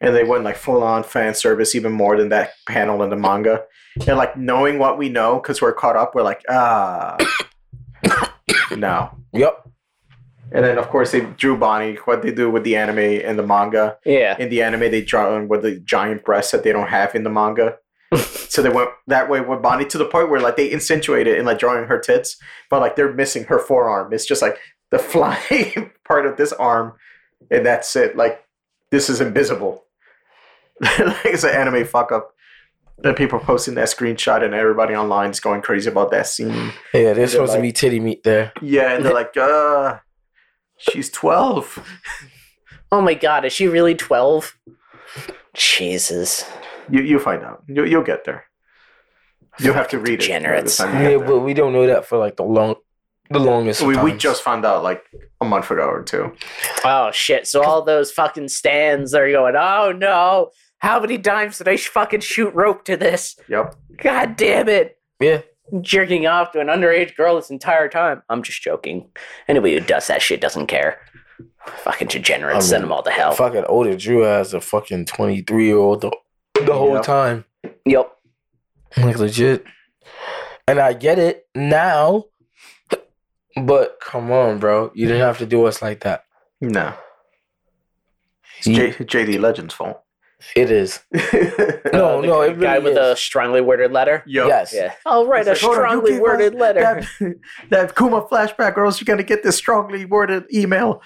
and they went like full on fan service, even more than that panel in the manga. And like knowing what we know because we're caught up, we're like, ah, no. Yep. And then of course they drew Bonnie. What they do with the anime and the manga. Yeah. In the anime, they draw with the giant breasts that they don't have in the manga. so they went that way with Bonnie to the point where like they accentuate it in like drawing her tits, but like they're missing her forearm. It's just like the flying part of this arm, and that's it. Like this is invisible. like it's an anime fuck up. And people posting that screenshot, and everybody online is going crazy about that scene. Yeah, there's supposed like- to be titty meat there. Yeah, and they're like, uh, she's twelve. Oh my god, is she really 12? Jesus. You you find out. You you'll get there. You'll have to read it. by Degenerates. Yeah, but we don't know that for like the long, the longest. there. we we just found out like a month ago or two. Oh shit. So all those fucking stands are going, oh no. How many times did I fucking shoot rope to this? Yep. God damn it. yeah. Jerking off to an underage girl this entire time. I'm just joking. Anybody who does that shit doesn't care. Fucking degenerates. I Send them all to hell. Fucking older Drew as a fucking twenty three year old the, the whole Yep. time. Yep. Like legit. And I get it now. But come on, bro. You didn't have to do us like that. No. It's You- J- JD Legend's fault. It is. No, Uh, the no, it guy really with is. a strongly worded letter. Yo. Yes. Yeah. I'll write a like, hold on, you strongly worded letter. That, that Kuma flashback, girls, you're gonna get this strongly worded email.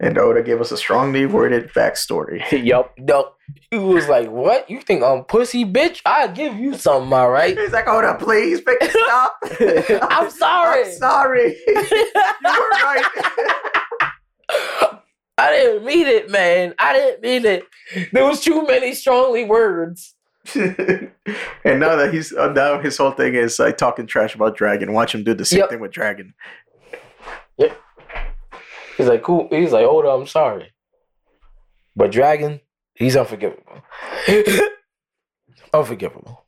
And Oda gave us a strongly worded backstory. yup. No, he was like, "What? You think I'm pussy, bitch? I give you something, all right? He's like, Oda, please make it stop. I'm sorry. I'm sorry. you were right. I didn't mean it, man. I didn't mean it. There was too many strongly words. and now that he's uh, now his whole thing is like talking trash about Dragon. Watch him do the same Yep. thing with Dragon. Yep. He's like, cool. He's like, hold I'm sorry. But Dragon, he's unforgivable. unforgivable.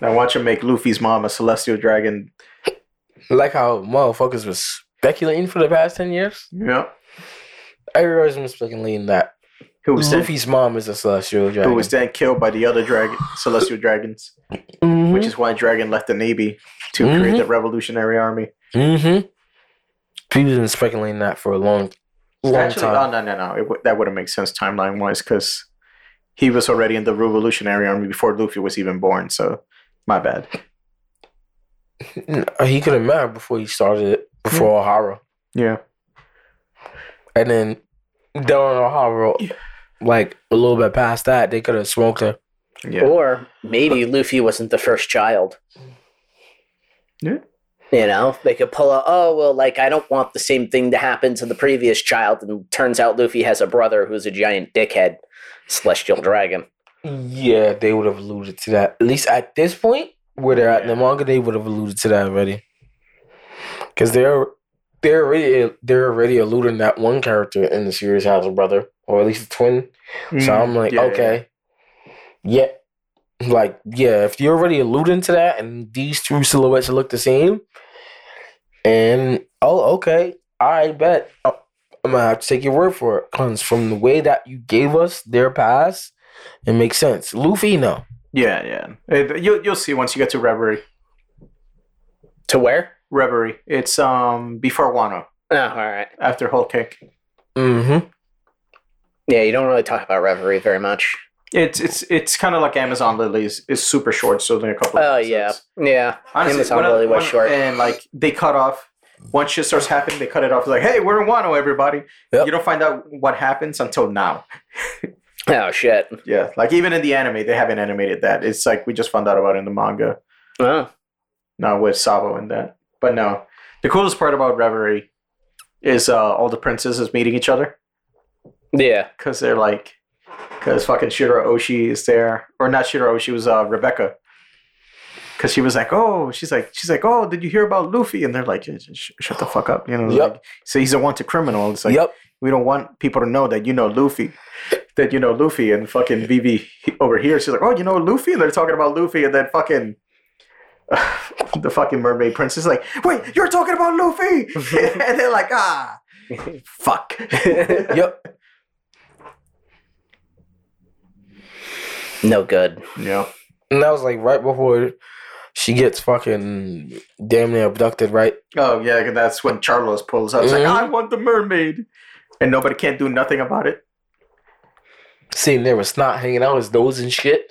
Now watch him make Luffy's mom a celestial dragon. Like how motherfuckers was speculating for the past 10 years. Yeah. Everybody's been speculating that Who was Luffy's mom is a celestial dragon. who was then killed by the other dragon celestial dragons, Mhm. which is why Dragon left the navy to Mhm. create the Revolutionary Army. Mm-hmm. People been speculating that for a long, long Actually, oh time. no, no, no, it, w- that wouldn't make sense timeline wise because he was already in the Revolutionary Army before Luffy was even born. So my bad. He could have met before he started it, before Ohara. Yeah. And then down Ohara, like a little bit past that, they could have smoked her. Yeah. Or maybe Luffy wasn't the first child. Yeah. You know, they could pull out, oh, well, like, I don't want the same thing to happen to the previous child. And turns out Luffy has a brother who's a giant dickhead, celestial dragon. Yeah, they would have alluded to that. At least at this point, where they're at in the manga, they would have alluded to that already. Because they're they're already they're already alluding that one character in the series has a brother, or at least a twin. So Mm, I'm like, yeah, okay, yeah. like yeah. If you're already alluding to that, and these two silhouettes look the same, and oh, okay, I bet Uh, I'm gonna have to take your word for it. Cause from the way that you gave us their past, it makes sense. Luffy, no. Yeah, yeah. You'll you'll see once you get to Reverie. To where? Reverie. It's um before Wano, Oh, all right. after Whole Cake. Mm-hmm. Yeah, you don't really talk about Reverie very much. It's it's it's kind of like Amazon Lilies is super short, so only a couple. Oh of yeah, episodes. yeah. Honestly, Amazon when I- Lily was when- short. and like they cut off. Once shit starts happening, they cut it off. Like, hey, we're in Wano, everybody. Yep. You don't find out what happens until now. Oh shit. Yeah, like even in the anime, they haven't animated that. It's like we just found out about it in the manga. Oh. Now with Sabo and that. But no, the coolest part about Reverie is uh, all the princesses meeting each other Yeah. because they're like, because fucking Shirahoshi is there, or not Shirahoshi, was uh, Rebecca. Because she was like, oh, she's like, she's like, oh, did you hear about Luffy? And they're like, "Sh- sh- shut the fuck up, you know. Yep. Like, so he's a wanted criminal. It's like yep. we don't want people to know that you know Luffy, that you know Luffy, and fucking Vivi over here. She's like, oh, you know Luffy, and they're talking about Luffy, and then fucking. the fucking mermaid princess is like, wait, you're talking about Luffy, and they're like, ah, fuck. Yep. No good. yeah. And that was like right before she gets fucking damn near abducted, right? Oh yeah, that's when Charlos pulls up. It's like. I want the mermaid, and nobody can't do nothing about it. Seeing there was snot hanging out his nose and shit.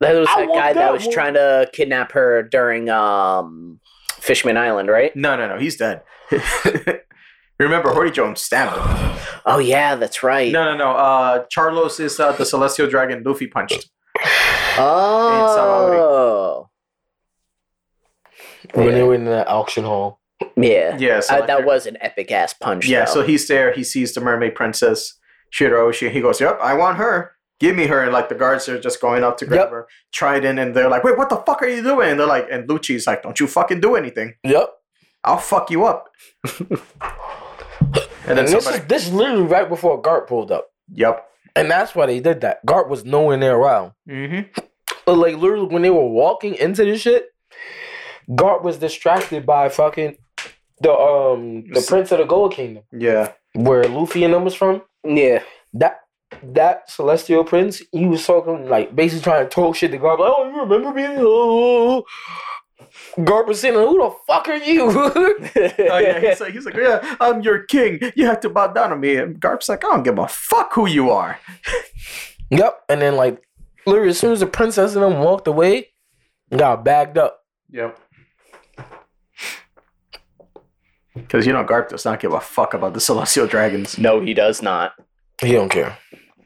He's. That was I that guy that that was one. trying to kidnap her during um Fishman Island, right? no, no, no, he's dead. Remember, Hody Jones stabbed him. Oh yeah, that's right. No, no, no. Uh, Charlos is uh, the celestial dragon Luffy punched. Oh. When they were in the auction hall. Yeah. Yeah, so Uh, like- that was an epic ass punch. Yeah, though. so he's there. He sees the mermaid princess Shirahoshi. He goes, "Yep, I want her. Give me her." And like the guards are just going up to grab Yep. her. Trident, and they're like, "Wait, what the fuck are you doing?" And they're like, and Lucci's like, "Don't you fucking do anything. Yep. I'll fuck you up." and then And this somebody, is this is literally right before Garp pulled up. "Yep." And that's why they did that. Garp was nowhere near around. Mm-hmm. But like literally when they were walking into this shit, Garp was distracted by fucking the um the Prince of the Gold Kingdom, Yeah. where Luffy and them was from. yeah. That that celestial prince, he was talking like basically trying to talk shit to Garp. Like, oh, you remember me? Oh. Garp was saying, "Who the fuck are you?" Oh yeah, he's like, he's like, yeah, I'm your king. You have to bow down to me. And Garp's like, I don't give a fuck who you are. yep. And then like literally, as soon as the princess and them walked away, got bagged up. Yep. Because you know, Garp does not give a fuck about the celestial dragons. No, he does not. He don't care.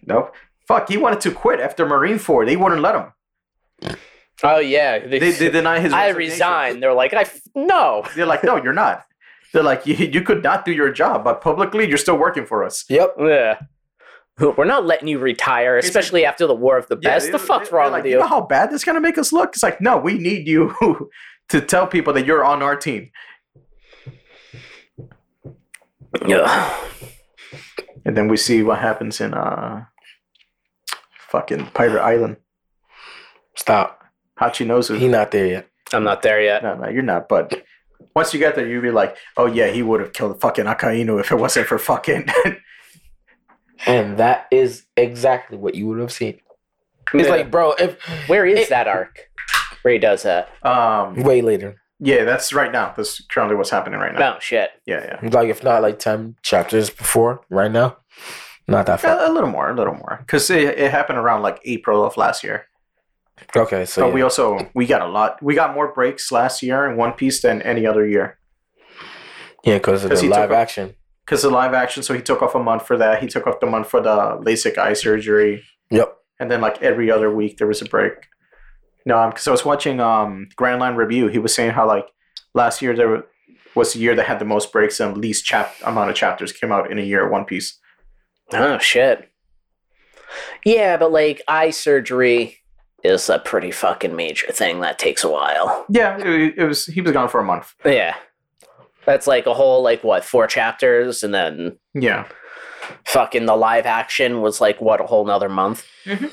Nope. Fuck, he wanted to quit after Marineford. They wouldn't let him. Oh yeah. They, They, they deny his. I resignation. resign. They're like, I f- no. They're like, no, you're not. They're like, you, you could not do your job, but publicly, you're still working for us. Yep. Yeah. We're not letting you retire, It's especially after the War of the Yeah, Best. they- the fuck's they're wrong like, with You you? know how bad this is gonna make us look? It's like, no, we need you to tell people that you're on our team. Yeah. And then we see what happens in uh, fucking Pirate Island. Stop. Hachinosu. He not there yet. I'm not there yet. No, no, you're not. But once you get there, you'll be like, oh yeah, he would have killed fucking Akainu if it wasn't for fucking. And that is exactly what you would have seen. It's Yeah. like, bro, if where is it- that arc? Where he does that? um, way later. Yeah, that's right now. That's currently what's happening right now. No shit. Yeah, yeah. Like if not like ten chapters before, right now. Not that far. A, a little more, a little more, because it, it happened around like April of last year. Okay, so but yeah. we also we got a lot. We got more breaks last year in One Piece than any other year. yeah, because of 'Cause the live off- action. Because the live action, so he took off a month for that. He took off the month for the LASIK eye surgery. Yep. and then like every other week there was a break. No, because I was watching um Grand Line Review. He was saying how like last year there was the year that had the most breaks and least chap amount of chapters came out in a year. One Piece. Oh shit. Yeah, but like eye surgery is a pretty fucking major thing that takes a while. Yeah, it, it was. He was gone for a month. Yeah. That's like a whole like what, four chapters and then Yeah. fucking the live action was like what, a whole nother month?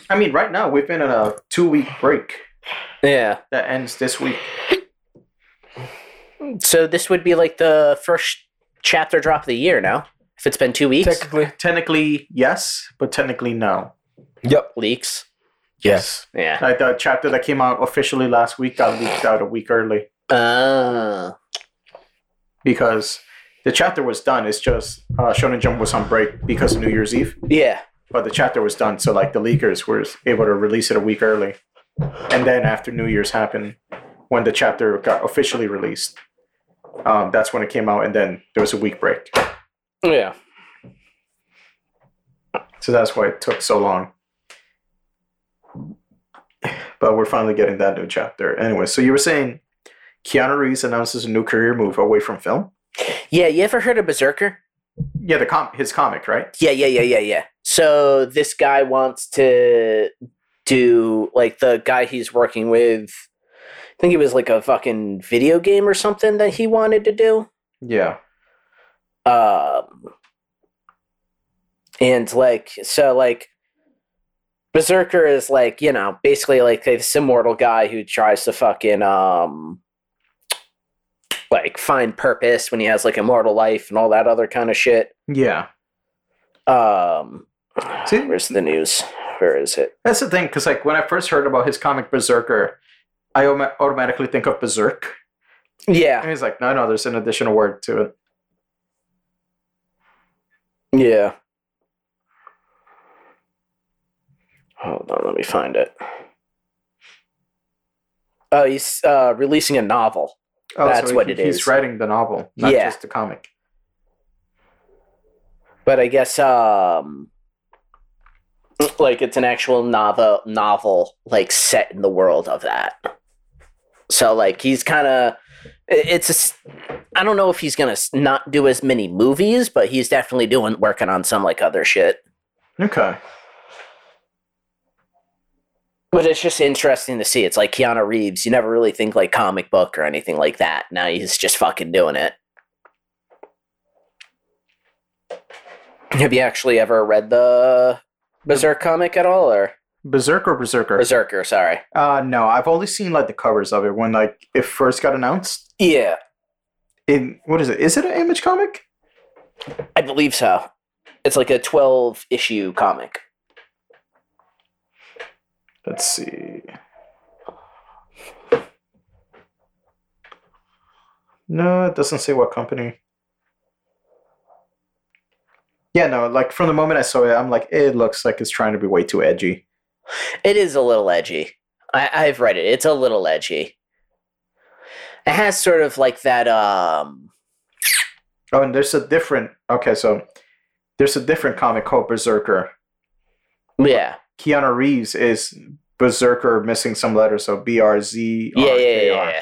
I mean, right now we've been in a two week break Yeah. that ends this week. So this would be like the first chapter drop of the year now. If it's been two weeks. Technically. Technically, yes, but technically, no. Yep. Leaks. Yes. Yeah. Like the chapter that came out officially last week got leaked out a week early Uh, because The chapter was done. It's just uh, Shonen Jump was on break because of New Year's Eve, Yeah. but the chapter was done. So like the leakers were able to release it a week early, and then after New Year's happened, when the chapter got officially released, um, that's when it came out, and then there was a week break. Yeah. So that's why it took so long. But we're finally getting that new chapter. Anyway, so you were saying Keanu Reeves announces a new career move away from film? Yeah, you ever heard of Berserker? Yeah, the com- his comic, right? Yeah, yeah, yeah, yeah, yeah. So this guy wants to do like the guy he's working with. I think it was like a fucking video game or something that he wanted to do. Yeah. Um, and like so, like Berserker is like you know basically like this immortal guy who tries to fucking um like find purpose when he has like immortal life and all that other kind of shit. Yeah. Um, See- where's the news? Where is it? That's the thing, because like when I first heard about his comic Berserker, I automatically think of Berserk. Yeah, And he's like, no, no, there's an additional word to it. yeah. Hold on, let me find it. Oh, he's uh, releasing a novel. Oh, That's so what he- it He's is. writing the novel, not Yeah. just the comic. but I guess um like it's an actual novel novel like set in the world of that. So like he's kind of it's a I don't know if he's going to not do as many movies, but he's definitely doing working on some like other shit. Okay. But it's just interesting to see. It's like Keanu Reeves. You never really think like comic book or anything like that. Now he's just fucking doing it. Have you actually ever read the Berserk comic at all, or Berserk or Berserker? Berserker? Sorry. Uh, no, I've only seen like the covers of it when like it first got announced. Yeah, In what is it? Is it an image comic? I believe so. It's like a twelve issue comic. Let's see. No, it doesn't say what company. Yeah, no, like from the moment I saw it, I'm like, it looks like it's trying to be way too edgy. It is a little edgy. I, I've read it. It's a little edgy. It has sort of like that. Um, Oh, and there's a different. Okay, so there's a different comic called Berserker. yeah, Keanu Reeves is Berserker missing some letters, so B R Z. yeah, yeah, yeah.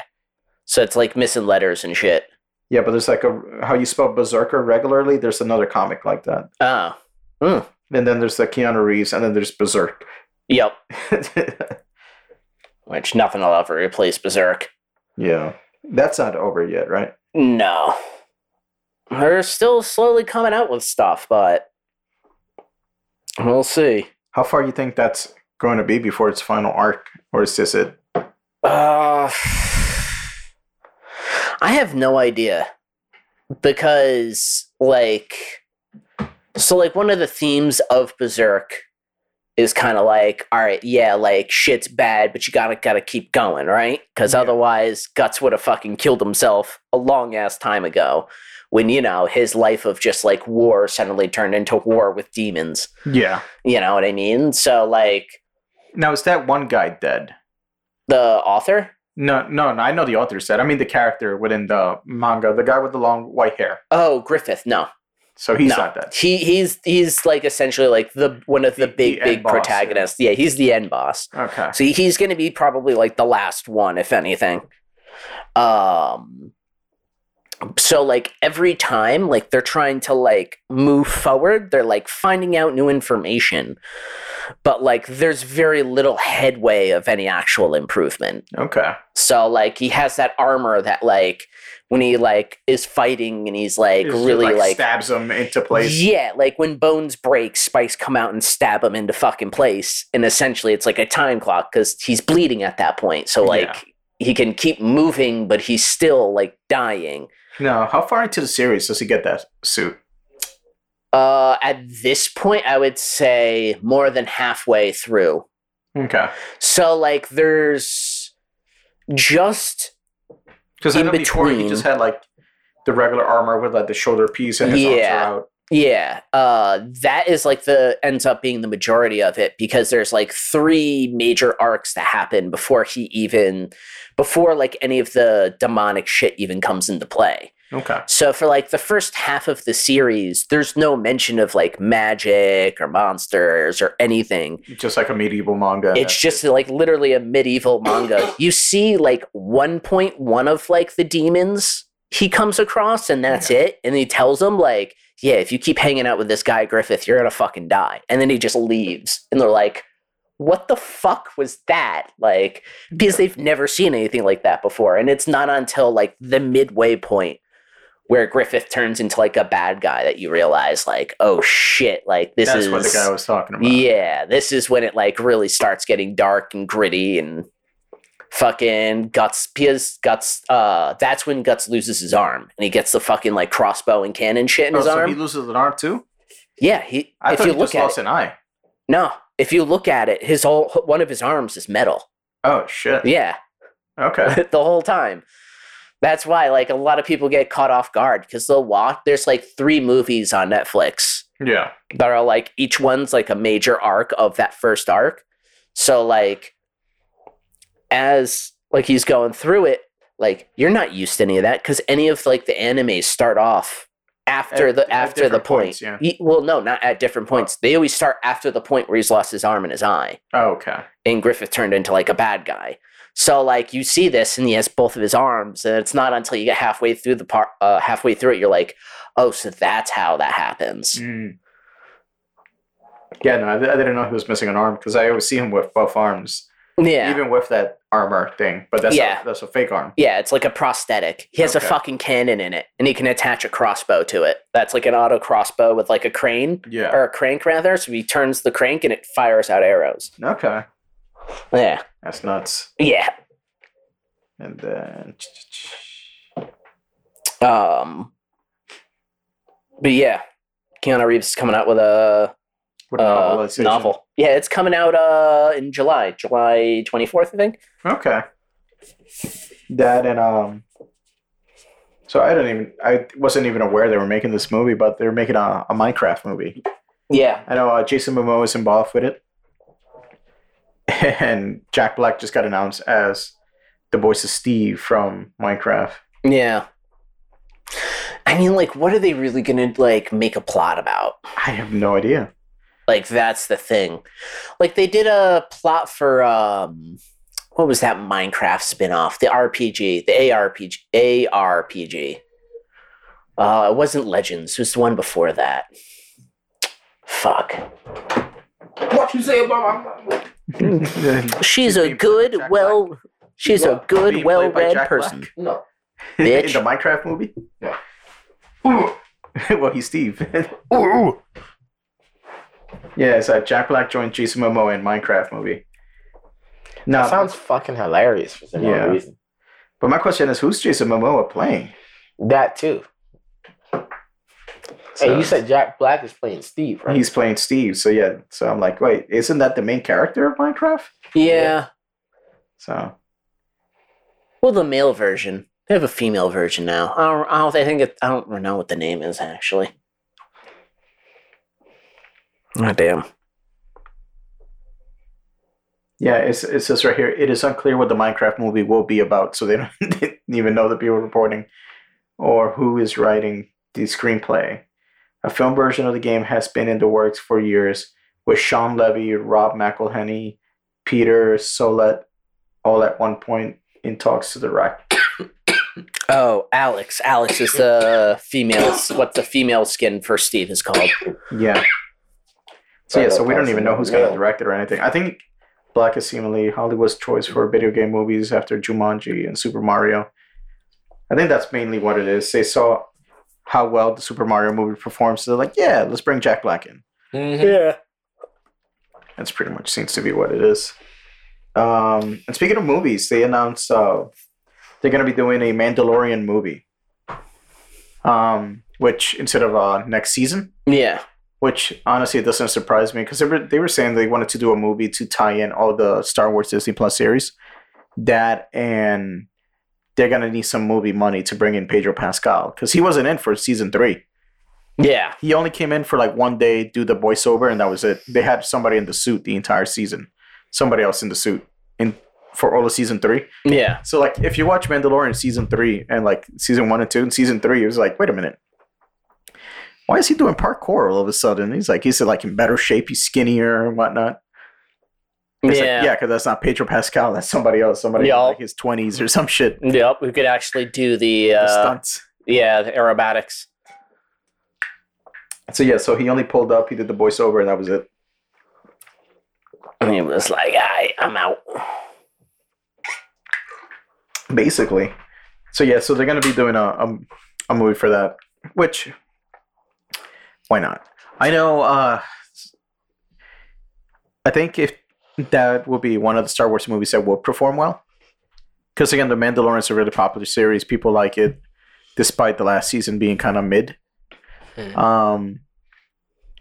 So it's like missing letters and shit. Yeah, but there's like a how you spell Berserker regularly. There's another comic like that, Oh, and then there's the Keanu Reeves, and then there's Berserk. yep. Which nothing will ever replace Berserk. yeah, that's not over yet, right? No. They're still slowly coming out with stuff, but we'll see. How far you think that's going to be before its final arc, or is this it? Uh, I have no idea because, like, so like one of the themes of Berserk is kind of like, all right, yeah, like shit's bad, but you gotta gotta keep going, right? Because Yeah. otherwise, Guts would have fucking killed himself a long ass time ago. When you know his life of just like war suddenly turned into war with demons. Yeah. You know what I mean? So like Now is that one guy dead? the author. No, no, no. I know the author said. I mean the character within the manga, the guy with the long white hair. Oh, Griffith. No, So he's no. not dead. He he's he's like essentially like the one of the, The- big the big boss, yeah. protagonists. Yeah. he's the end boss. Okay. So he's going to be probably like the last one, if anything. Um. So like every time, like they're trying to like move forward, they're like finding out new information, but like there's very little headway of any actual improvement. Okay. So like he has that armor that like when he like is fighting and he's like It's really like stabs him into place. yeah, like when bones break, spikes come out and stab him into fucking place. And essentially, it's like a time clock because he's bleeding at that point. So like Yeah. he can keep moving, but he's still like dying. No, how far into the series does he get that suit? Uh, at this point, I would say more than halfway through. Okay. So like, there's just Because In before he just had like the regular armor with like the shoulder piece and his Yeah. arms are out. Yeah, uh, that is like the ends up being the majority of it because there's like three major arcs that happen before he even before like any of the demonic shit even comes into play. Okay. So for like the first half of the series, there's no mention of like magic or monsters or anything. Just like a medieval manga. It's just like literally a medieval manga. You see like 1.1 of like the demons he comes across and that's it. And he tells them like, yeah, if you keep hanging out with this guy Griffith, you're gonna fucking die. And then he just leaves. And they're like, what the fuck was that? Like, because they've never seen anything like that before. And it's not until like the midway point where Griffith turns into like a bad guy that you realize like, oh shit, like this That's is what the guy was talking about. yeah, this is when it like really starts getting dark and gritty and fucking guts because guts uh that's when guts loses his arm and he gets the fucking like crossbow and cannon shit in Oh, his so arm he loses an arm too? yeah he I if thought you he look just at lost it an eye. no if you look at it his whole one of his arms is metal Oh shit. yeah Okay. the whole time that's why like a lot of people get caught off guard because they'll watch there's like three movies on netflix Yeah. that are like each one's like a major arc of that first arc. So like as like he's going through it, like you're not used to any of that because any of like the animes start off after At- the after the point. points, yeah. Ye- well, no, not at different points. They always start after the point where he's lost his arm and his eye, Oh, okay. and Griffith turned into like a bad guy. So like you see this, and he has both of his arms, and it's not until you get halfway through the part, uh, halfway through it, you're like, oh, so that's how that happens. Mm. Yeah, no, I, I didn't know he was missing an arm because I always see him with both arms, Yeah. even with that armor thing. But that's Yeah. a, that's a fake arm. Yeah, it's like a prosthetic. He has Okay. a fucking cannon in it, and he can attach a crossbow to it. That's like an auto crossbow with like a crane Yeah. or a crank rather. So he turns the crank and it fires out arrows. Okay. Yeah, That's nuts. yeah. And then Um, but yeah, Keanu Reeves is coming out with a a uh, novel. Yeah, it's coming out uh in July, July twenty fourth, I think. Okay. That and um. So I didn't even I wasn't even aware they were making this movie, but they were making a, a Minecraft movie. Yeah, I know uh, Jason Momoa is involved with it, and Jack Black just got announced as the voice of Steve from Minecraft. yeah. I mean, like, what are they really gonna like make a plot about? I have no idea. Like that's the thing. Like they did a plot for um what was that Minecraft spin-off? The RPG, the ARPG ARPG. Uh it wasn't Legends, it was the one before that. Fuck. What you say about my She's She's a being played by good, well she's a good, Being played by well-read person. Black? no? in Bitch. the Minecraft movie? Yeah. Ooh. well, he's Steve. Ooh. Yeah, it's uh, Jack Black joined Jason Momoa in Minecraft movie. No, That sounds fucking hilarious for some Yeah. reason. but my question is, who's Jason Momoa playing? That too. So, hey, you said Jack Black is playing Steve, right? he's playing Steve. So yeah, so I'm like, wait, isn't that the main character of Minecraft? Yeah. So Well the male version. They have a female version now. I don't I don't I think it I don't know what the name is actually. Oh damn. yeah, it's it says right here, it is unclear what the Minecraft movie will be about. So they don't, they didn't even know the people reporting or who is writing the screenplay. A film version of the game has been in the works for years with Shawn Levy, Rob McElhenney, Peter Sollett, all at one point in talks to the direct. Oh, Alex. Alex is the female. What the female skin for Steve is called. Yeah. So yeah, so we don't even know who's gonna direct it or anything. I think Black is seemingly Hollywood's choice for video game movies after Jumanji and Super Mario. I think that's mainly what it is. They saw how well the Super Mario movie performs, so they're like, yeah, let's bring Jack Black in. Mhm. Yeah. That's pretty much seems to be what it is. Um, and speaking of movies, they announced uh, they're going to be doing a Mandalorian movie, um, which instead of uh, next season, Yeah. Which honestly doesn't surprise me because they were, they were saying they wanted to do a movie to tie in all the Star Wars Disney Plus series. That and they're gonna need some movie money to bring in Pedro Pascal because he wasn't in for season three. Yeah. He only came in for like one day, do the voiceover, and that was it. They had somebody in the suit the entire season, somebody else in the suit in for all of season three. Yeah. So like, if you watch Mandalorian season three and like season one and two and season three, it was like, wait a minute, why is he doing parkour all of a sudden? He's like, he's like in better shape, he's skinnier and whatnot. It's like, Yeah. yeah, because that's not Pedro Pascal. That's somebody else. Somebody in Yeah. like his twenties or some shit. Yep. We could actually do the, The uh, stunts. yeah, the aerobatics. So yeah, so he only pulled up. He did the voiceover, and that was it. And he was like, I, I'm out. Basically. So yeah, so they're gonna be doing a a, a movie for that, which why not? I know. uh I think if that will be one of the Star Wars movies that will perform well, because again, The Mandalorian is a really popular series. People like it, despite the last season being kind of mid. Hmm. Um,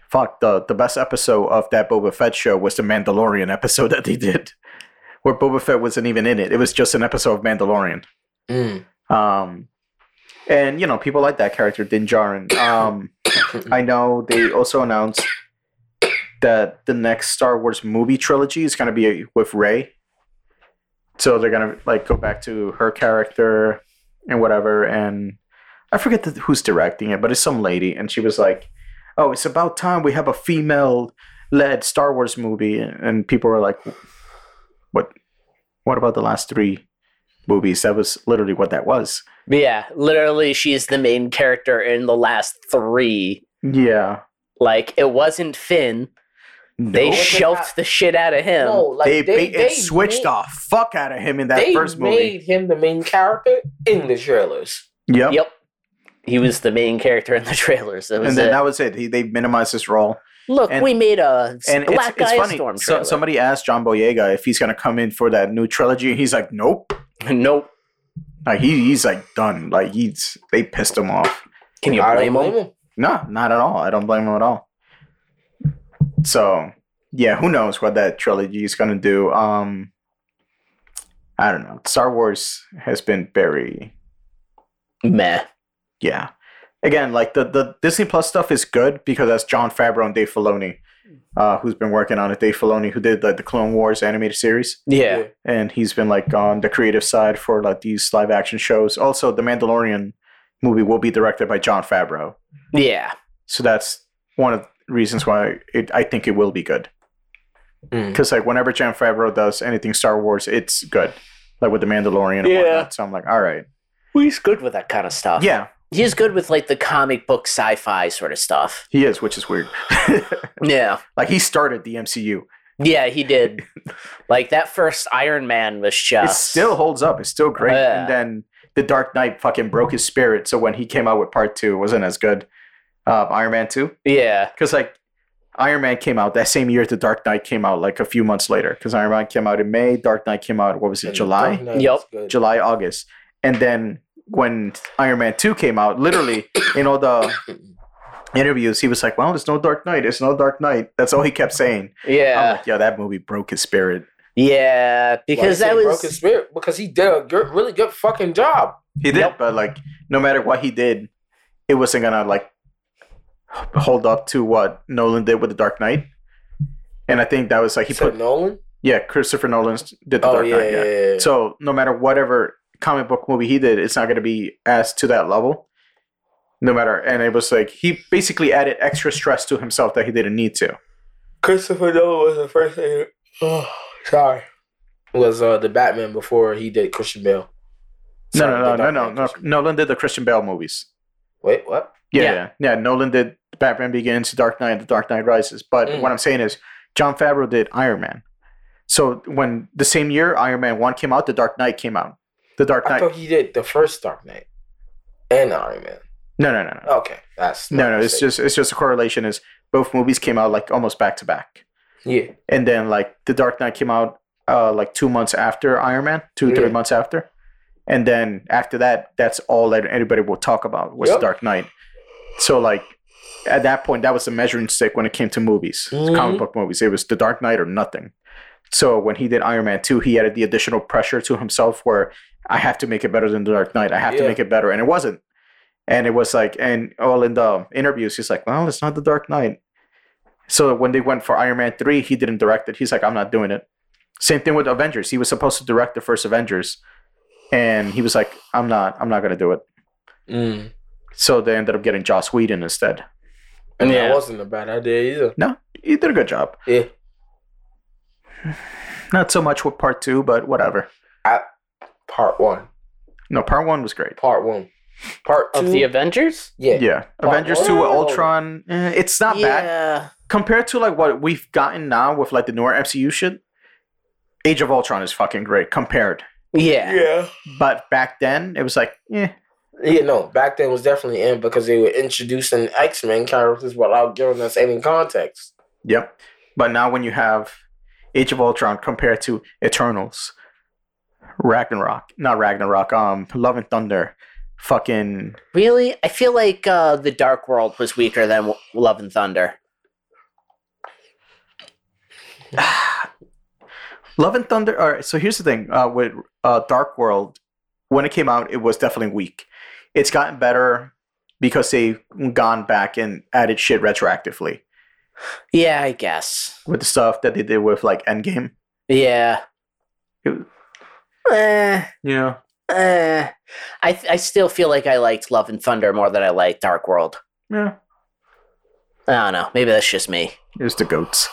fuck the the best episode of that Boba Fett show was the Mandalorian episode that they did, where Boba Fett wasn't even in it. It was just an episode of Mandalorian. Mm. Um, and you know, people like that character, Din Djarin. Um, I know they also announced that the next Star Wars movie trilogy is going to be with Rey. So they're gonna like go back to her character and whatever. And I forget the, who's directing it, but it's some lady, and she was like, "Oh, it's about time we have a female-led Star Wars movie." And people were like, "What? What about the last three movies? That was literally what that was." Yeah, literally, she's the main character in the last three. Yeah. Like, it wasn't Finn. They shelved the shit out of him. No, like they, they, they switched made, the fuck out of him in that first movie. They made him the main character in the trailers. Yep. Yep. He was the main character in the trailers. That was And then it. that was it. He, they minimized his role. Look, and- we made a And black it's, it's guy funny. storm So, somebody asked John Boyega if he's going to come in for that new trilogy. He's like, nope. nope. Like he, he's like done. Like he's they pissed him off. Can you I blame don't him? No, not at all. I don't blame him at all. So yeah, who knows what that trilogy is going to do? Um, I don't know. Star Wars has been very Meh. yeah. Again, like the the Disney Plus stuff is good because that's Jon Favreau and Dave Filoni, uh, who's been working on it. Dave Filoni, who did like the Clone Wars animated series, Yeah. and he's been like on the creative side for like these live action shows. Also, the Mandalorian movie will be directed by Jon Favreau, Yeah. so that's one of the reasons why it, I think it will be good. Mm. Because like whenever Jon Favreau does anything Star Wars, it's good. Like with the Mandalorian and Yeah. whatnot. So I'm like, all right, Well, he's good with that kind of stuff. yeah, He's good with like the comic book sci-fi sort of stuff. he is, which is weird. Yeah. like he started the MCU. Yeah, he did. like that first Iron Man was just it still holds up. It's still great. Yeah. And then the Dark Knight fucking broke his spirit. So when he came out with part two, it wasn't as good. Uh, Iron Man two, Yeah. because like Iron Man came out that same year. The Dark Knight came out like a few months later. Because Iron Man came out in May. Dark Knight came out. What was it? And July. Yep. July, August. And then when Iron Man two came out, literally in all the interviews, he was like, "Well, there's no Dark Knight. There's no Dark Knight." That's all he kept saying. I'm Yeah. like, "Yo, that movie broke his spirit." Yeah. Because he that was broke his spirit because he did a good, really good fucking job. He did, Yep. but like no matter what he did, it wasn't gonna like hold up to what Nolan did with the Dark Knight. And I think that was like he He said put Nolan. yeah, Christopher Nolan did the Oh Dark yeah, Knight. yeah, Yeah. yeah, yeah. So no matter whatever comic book movie he did, it's not gonna be as to that level. No matter, and it was like he basically added extra stress to himself that he didn't need to. Christopher Nolan was the first thing. Oh, sorry. Was uh the Batman before he did Christian Bale? No, Sorry, no, the no, no, no, Knight no. Nolan did the Christian Bale movies. Wait, what? Yeah, Yeah. yeah, yeah. Nolan did Batman Begins, Dark Knight, The Dark Knight Rises. But Mm. what I'm saying is, Jon Favreau did Iron Man. So when the same year Iron Man one came out, The Dark Knight came out. The Dark Knight. I thought he did the first Dark Knight and Iron Man. No, no, no, no, Okay, that's no, no. It's just it's just a correlation. Is both movies came out like almost back to back, yeah. and then like The Dark Knight came out uh like two months after Iron Man, two three months after, and then after that, that's all that anybody will talk about was Yep. Dark Knight. So like. At that point, that was the measuring stick when it came to movies, Mhm. comic book movies. It was The Dark Knight or nothing. So when he did Iron Man 2, he added the additional pressure to himself where I have to make it better than the Dark Knight. I have to make it better, and it wasn't. And it was like, and all in the interviews, he's like, well, it's not the Dark Knight. So when they went for Iron Man three, he didn't direct it. He's like, I'm not doing it. Same thing with Avengers. He was supposed to direct the first Avengers, and he was like, I'm not. I'm not gonna do it. Mm. So they ended up getting Joss Whedon instead. And Yeah. that wasn't a bad idea either. No, he did a good job. Yeah. Not so much with part two, but whatever. Part one. No, part one was great. Part one. Part two. Of the Avengers? yeah. Yeah, Part Avengers one? two with Ultron. eh, it's not bad compared to like what we've gotten now with like the newer MCU shit. Age of Ultron is fucking great compared, Yeah. Yeah. but back then it was like, eh, Yeah, no, back then was definitely in because they were introducing X Men characters without giving us any context. yep. But now when you have Age of Ultron compared to Eternals, Ragnarok, not Ragnarok, um, Love and Thunder, fucking Really? I feel like uh, the Dark World was weaker than W- Love and Thunder. Love and Thunder. All right, so here's the thing uh, with uh, Dark World. When it came out, it was definitely weak. It's gotten better because they've gone back and added shit retroactively Yeah, I guess. with the stuff that they did with like Endgame. Yeah. It- Eh, Yeah, eh. I th- I still feel like I liked Love and Thunder more than I liked Dark World. yeah. I don't know. Maybe that's just me. It was the goats.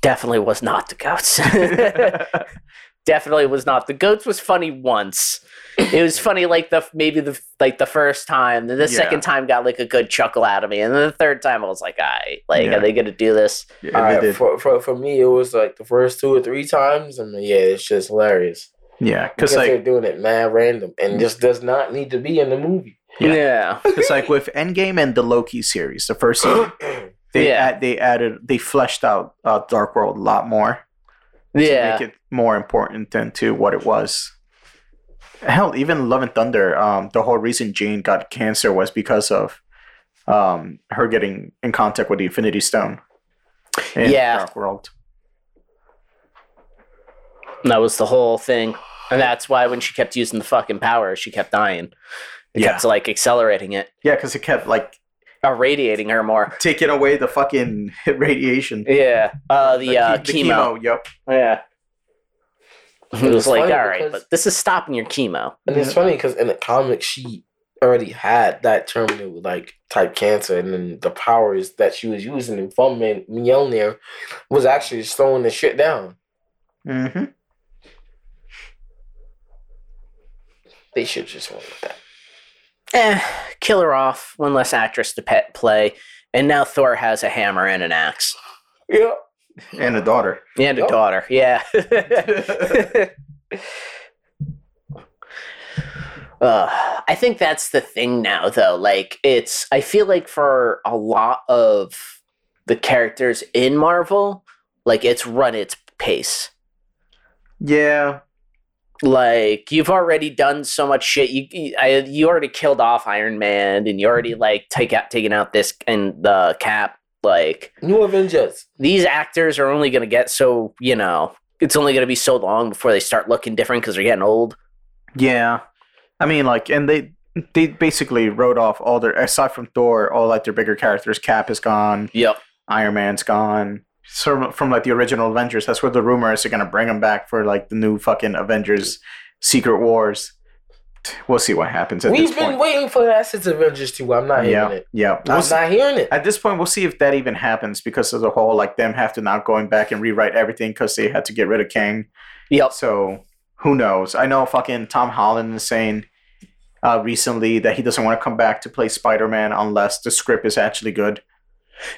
Definitely was not the goats. Definitely was not the goats. Was funny once. It was funny like the maybe the like the first time. Then the Yeah. second time got like a good chuckle out of me, and then the third time I was like, "I like, Yeah. are they gonna do this?" Yeah, All right, did. for, for for me, it was like the first two or three times. I mean, yeah, it's just hilarious yeah, because because they're doing it mad random and this does not need to be in the movie. Yeah. yeah. like with Endgame and the Loki series, the first season, they Yeah. add, they added they fleshed out uh, Dark World a lot more. to Yeah. make it more important than to what it was. Hell, even Love and Thunder, um, the whole reason Jane got cancer was because of um, her getting in contact with the Infinity Stone. In Yeah. Dark World. That was the whole thing. And that's why when she kept using the fucking power, she kept dying. It Yeah. kept like accelerating it, Yeah, because it kept like irradiating her more. taking away the fucking radiation. Yeah. Uh the, uh the chemo. Yep. Yeah. It It's was like, all funny right, because- but this is stopping your chemo. And it's Yeah. funny because in the comic, she already had that terminal like type cancer, and then the powers that she was using from M- Mjolnir was actually slowing the shit down. Mm-hmm. They should just went with that. Eh, kill her off. One less actress to pet play. And now Thor has a hammer and an axe. Yeah. And a daughter. And a Oh. daughter. Yeah. uh, I think that's the thing now, though. Like, it's, I feel like for a lot of the characters in Marvel, like, it's run its pace. Yeah. Like, you've already done so much shit. You, you, I, you already killed off Iron Man, and you already, mm-hmm. like, take out, taken out this and the cap. Like, New Avengers. these actors are only going to get so, you know, it's only going to be so long before they start looking different because they're getting old. Yeah. I mean, like, and they they basically wrote off all their aside from Thor, all like their bigger characters. Cap is gone. Yep. Iron Man's gone. So from like the original Avengers, that's where the rumor is they're gonna bring them back for like the new fucking Avengers Secret Wars. We'll see what happens at We've been point. waiting for that since Avengers 2. I'm not yeah, hearing it. yeah. We'll I'm see- not hearing it. at this point, we'll see if that even happens because of the whole like them have to now going back and rewrite everything because they had to get rid of Kang. Yep. So who knows? I know fucking Tom Holland is saying uh, recently that he doesn't want to come back to play Spider Man unless the script is actually good.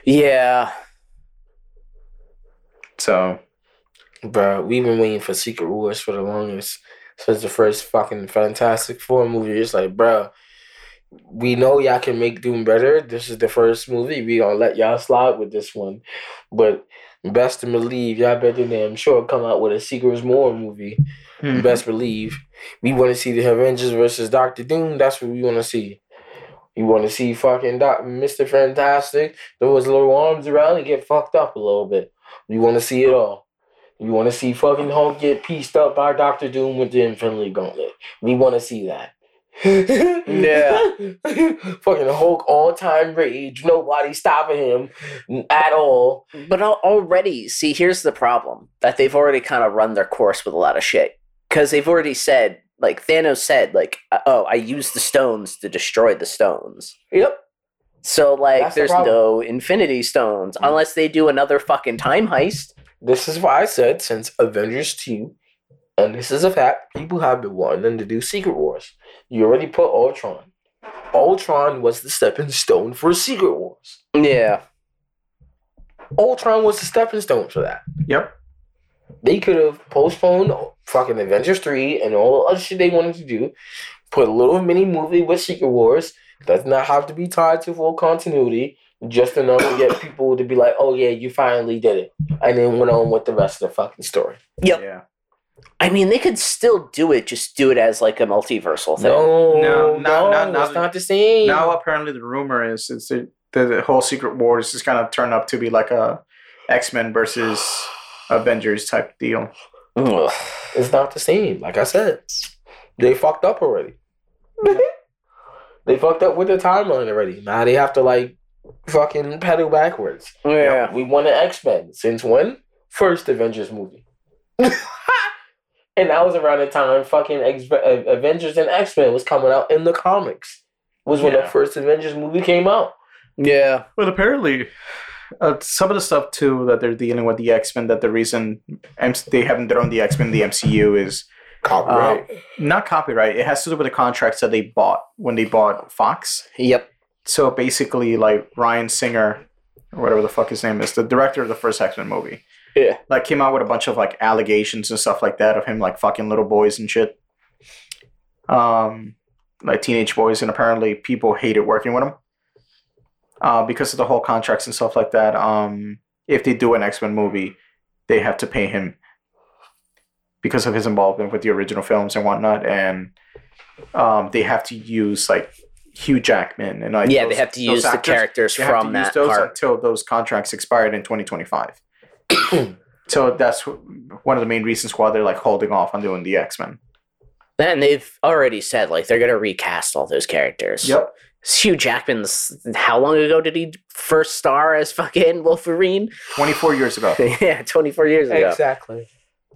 Yeah. So Bro, we've been waiting for Secret Wars for the longest. Since the first fucking Fantastic Four movie. It's like, bro, we know y'all can make Doom better. This is the first movie. We gonna let y'all slide with this one. But best to believe, y'all better damn sure come out with a Secret War movie. hmm. Best believe. We want to see the Avengers versus Doctor Doom. That's what we want to see. We want to see fucking Doc, Mr. Fantastic throw his little arms around and get fucked up a little bit. We want to see it all. You want to see fucking Hulk get pieced up by Doctor Doom with the Infinity Gauntlet. We want to see that. Yeah. fucking Hulk all time rage. Nobody stopping him at all. But already, see, here's the problem that they've already kind of run their course with a lot of shit. Because they've already said, like Thanos said, like, uh, oh, I used the stones to destroy the stones. Yep. So, like, That's the there's problem. no Infinity Stones Mm. unless they do another fucking time heist. This is why I said since Avengers 2, and this is a fact, people have been wanting them to do Secret Wars. You already put Ultron. Ultron was the stepping stone for Secret Wars. Yeah. Ultron was the stepping stone for that. Yep. They could have postponed fucking Avengers 3 and all the other shit they wanted to do. Put a little mini movie with Secret Wars. Does not have to be tied to full continuity. Just enough to get people to be like, oh yeah, you finally did it. And then went on with the rest of the fucking story. Yep. Yeah. I mean, they could still do it, just do it as like a multiversal thing. No, No, no, not- not- no, it's not- not the same. Now apparently the rumor is is that the, the whole Secret Wars is kind of turned up to be like a X Men versus Avengers type deal. Ugh. It's not the same. Like I said, they fucked up already. They fucked up with the timeline already. Now they have to like fucking pedal backwards. Yeah. We won an X Men since when? First Avengers movie. and that was around the time fucking X- uh, Avengers and X Men was coming out in the comics. Was when Yeah. the first Avengers movie came out. Yeah. Well, apparently, uh, some of the stuff too that they're dealing with the X Men that the reason M- they haven't thrown the X Men in the MCU is Copyright. not copyright. It has to do with the contracts that they bought when they bought Fox. Yep. So basically, like Ryan Singer, or whatever the fuck his name is, the director of the first X Men movie, Yeah. like came out with a bunch of like allegations and stuff like that of him like fucking little boys and shit. Um, like teenage boys, and apparently people hated working with him. Uh, because of the whole contracts and stuff like that. Um, if they do an X Men movie, they have to pay him because of his involvement with the original films and whatnot, and um, they have to use like Hugh Jackman and like yeah, those- they have to those use the characters They have from to use that those part. until those contracts expired in 2025. so that's one of the main reasons why they're like holding off on doing the X Men. And they've already said like they're gonna recast all those characters. Yep. Hugh Jackman's how long ago did he first star as fucking Wolverine? 24 years ago. yeah, twenty four years ago. Exactly.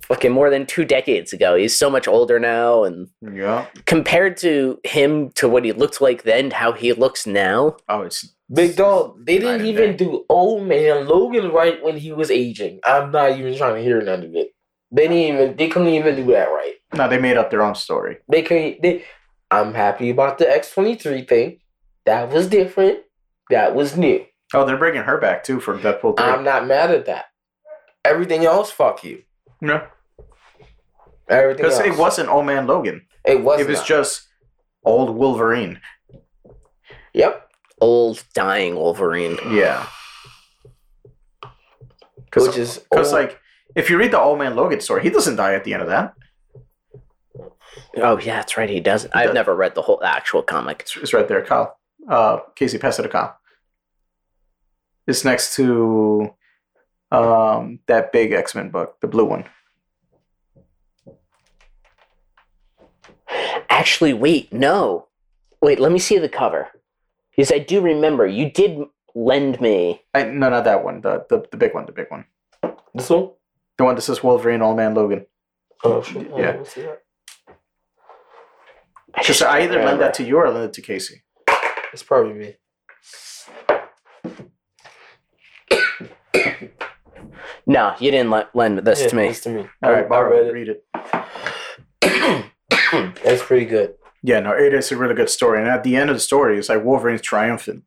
Fucking more than two decades ago. He's so much older now, and yeah. compared to him to what he looked like then, how he looks now. Oh, it's Big dog, they didn't even day. do old man Logan right when he was aging. I'm not even trying to hear none of it. They didn't even they couldn't even do that right. no, they made up their own story. They could they I'm happy about the X twenty three thing. That was different. That was new. Oh, they're bringing her back too for Deadpool 3. I'm not mad at that. Everything else, fuck you. no, Everything because it wasn't Old Man Logan. It was. it was not. just old Wolverine. Yep. Old dying Wolverine. Yeah. Which is Because like, if you read the Old Man Logan story, he doesn't die at the end of that. Oh yeah, that's right. He doesn't. I've does. never read the whole actual comic. It's, it's right there, Kyle. Uh, Casey, pass it to Kyle. It's next to um, that big X Men book, the blue one. Actually, wait, no. Wait, let me see the cover. Because I do remember you did lend me. I, no, not that one. The, the the big one. The big one. this one. The one that says Wolverine, Old Man Logan. Oh shit. Yeah. Let's see that. I Just just I don't either lend that to you or I lend it to Casey. It's probably me. No, you didn't lend this Yeah, to me. It's to me. All right, I borrow read it. It. Read it. That's pretty good. Yeah, no, it is a really good story. And at the end of the story, it's like Wolverine's triumphant.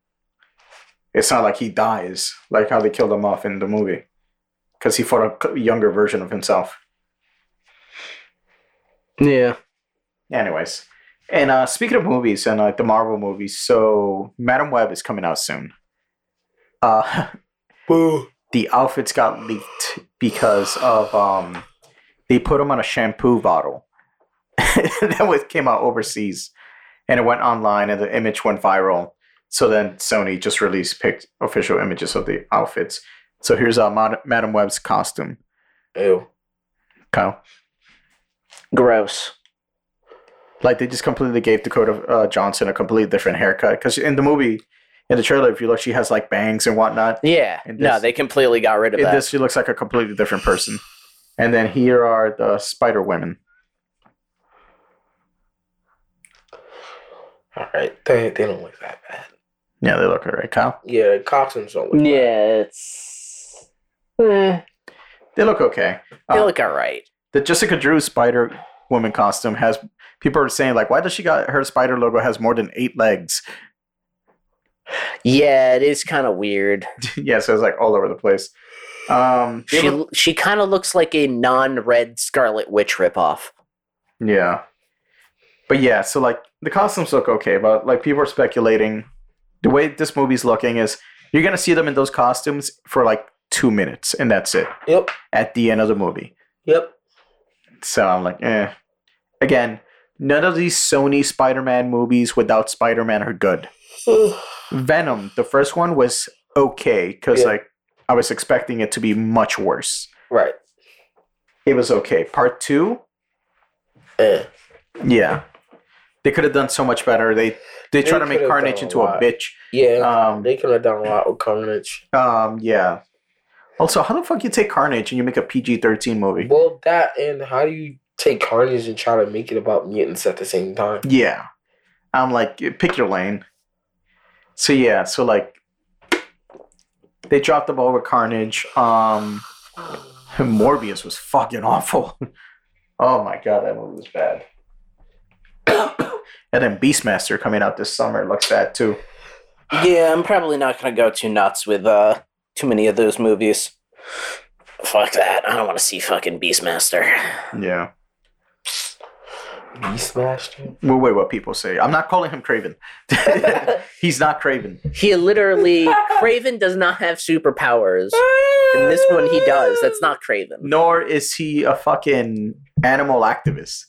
It's not like he dies, like how they killed him off in the movie. Because he fought a younger version of himself. Yeah. Anyways. And uh, speaking of movies and like the Marvel movies, so Madame Web is coming out soon. Uh, Boo. the outfits got leaked because of um, they put them on a shampoo bottle that was came out overseas, and it went online, and the image went viral. So then Sony just released picked official images of the outfits. So here's uh, Mad- Madame Web's costume. Ew. Kyle. Gross. Like they just completely gave Dakota uh, Johnson a completely different haircut because in the movie, in the trailer, if you look, she has like bangs and whatnot. Yeah. And no, they completely got rid of that. this, she looks like a completely different person. And then here are the Spider Women. All right, they they don't look that bad. Yeah, they look alright, Kyle. Yeah, the costumes don't look. bad. yeah, it's. Eh, They look okay. they Uh, look alright. the Jessica Drew Spider Woman costume has people are saying like, why does she got her spider logo has more than eight legs? Yeah, it is kind of weird. yeah, so it's like all over the place. Um, they She look- she kind of looks like a non-red Scarlet Witch ripoff. yeah, but yeah, so like the costumes look okay, but like people are speculating the way this movie's looking is you're gonna see them in those costumes for like two minutes and that's it Yep. at the end of the movie. Yep. So I'm like, eh. Again, none of these Sony Spider-Man movies without Spider-Man are good. Venom, the first one was okay because Yeah. like I was expecting it to be much worse. right. It was okay. Part two, Eh. yeah, they could have done so much better. They they, They try to make Carnage done a into a bitch. Yeah. Um, they could have done a lot with Carnage. um, yeah. Also, how the fuck you take Carnage and you make a PG thirteen movie? Well, that and how do you take Carnage and try to make it about mutants at the same time? Yeah, I'm like, pick your lane. So yeah, so like, they dropped the ball with Carnage. Um, Morbius was fucking awful. oh my god, that movie was bad. And then Beastmaster coming out this summer looks bad too. Yeah, I'm probably not gonna go too nuts with uh too many of those movies. Fuck that. I don't want to see fucking Beastmaster. Yeah. Beastmaster. Well, wait, what people say. I'm not calling him Kraven. He's not Kraven. He literally Kraven does not have superpowers. In this one he does. That's not Kraven. Nor is he a fucking animal activist.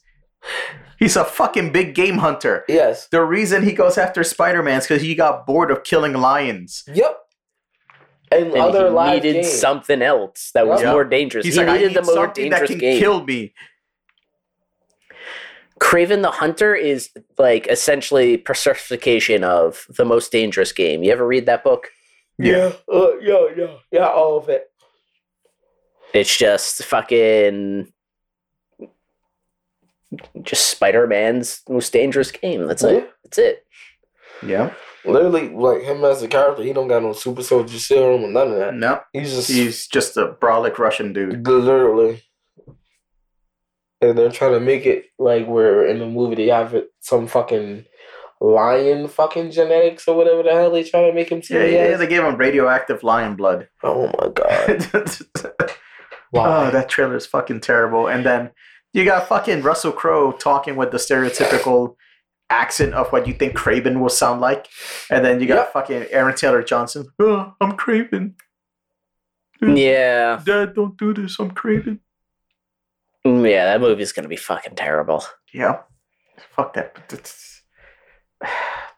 He's a fucking big game hunter. Yes. The reason he goes after Spider-Man is because he got bored of killing lions. Yep. And, And other he live needed games. something else that was Yeah. more dangerous. He's he like, I needed need the more something that dangerous can game. kill me. Kraven the Hunter is like essentially personification of the most dangerous game. You ever read that book? Yeah. Uh, yeah. Yeah. Yeah. All of it. It's just fucking just Spider-Man's most dangerous game. That's Yeah. it. That's it. Yeah. Literally, like him as a character, he don't got no super soldier serum or none of that. No. He's just He's just a brolic Russian dude. literally. And they're trying to make it like where in the movie they have it some fucking lion fucking genetics or whatever the hell they trying to make him see. Yeah, he yeah, they gave him radioactive lion blood. Oh my god! oh, Wow. that trailer is fucking terrible. And then you got fucking Russell Crowe talking with the stereotypical accent of what you think Kraven will sound like. And then you got Yep. fucking Aaron Taylor Johnson. Oh, I'm Kraven. Yeah. Dad, don't do this. I'm Kraven. Mm, Yeah, that movie's gonna be fucking terrible. Yeah. Fuck that. But This,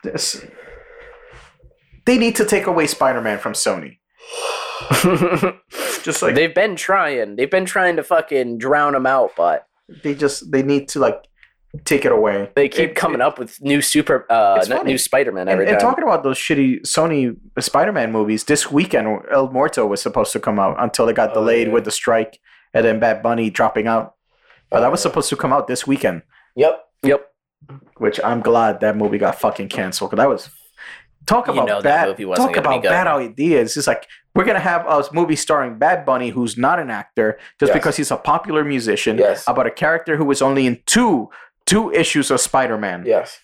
this, they need to take away Spider Man from Sony. Just like They've been trying. They've been trying to fucking drown him out, but they just they need to like take it away. they keep It- coming up with new super uh It's n- funny. new Spider-Man And, every and time. talking about those shitty Sony Spider-Man movies, this weekend El Muerto was supposed to come out until it got Oh, delayed yeah. with the strike and then Bad Bunny dropping out. But that was Uh, supposed to come out this weekend, Yep. yep. which I'm glad that movie got fucking canceled because that was talk You about know that bad movie wasn't talk gonna be about good. bad ideas. It's like we're gonna have a movie starring Bad Bunny, who's not an actor, just Yes. because he's a popular musician, Yes. about a character who was only in two two issues of Spider-Man. Yes.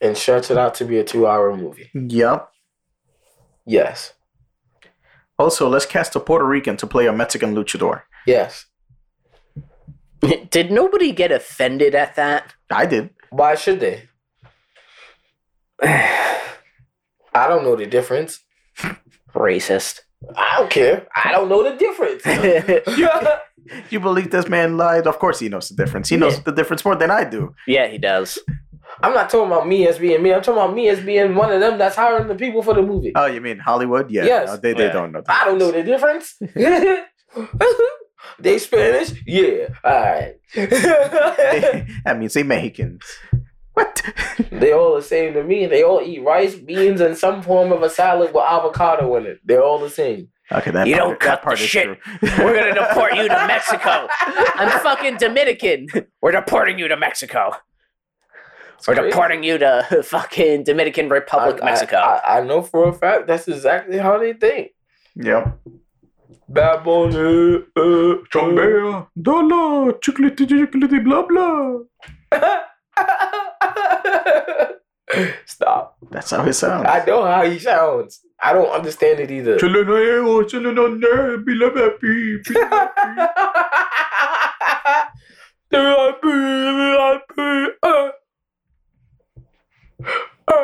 And stretch it out to be a two-hour movie. Yep. Yes. Also, let's cast a Puerto Rican to play a Mexican luchador. Yes. Did nobody get offended at that? I did. Why should they? I don't know the difference. Racist. I don't care. I don't know the difference. You believe this man lied? Of course he knows the difference. He knows Yeah. the difference more than I do. yeah, he does. I'm not talking about me as being me. I'm talking about me as being one of them that's hiring the people for the movie. Oh, you mean Hollywood? Yeah. Yes. no, they, they Yeah. don't know. The I don't know the difference. They Spanish? Yeah. All right. that means they Mexicans. What? they all the same to me. They all eat rice, beans, and some form of a salad with avocado in it. They're all the same. Okay, that You part, don't that cut part the shit. We're gonna deport you to Mexico. I'm fucking Dominican. We're deporting you to Mexico. We're crazy. deporting you to fucking Dominican Republic, I- Mexico. I, I, I know for a fact that's exactly how they think. Yep. Bad boy, uh, uh, Chambea, dollar, chocolate, chocolate, blah blah. Stop. That's how it sounds. I know how he sounds. I don't understand it either.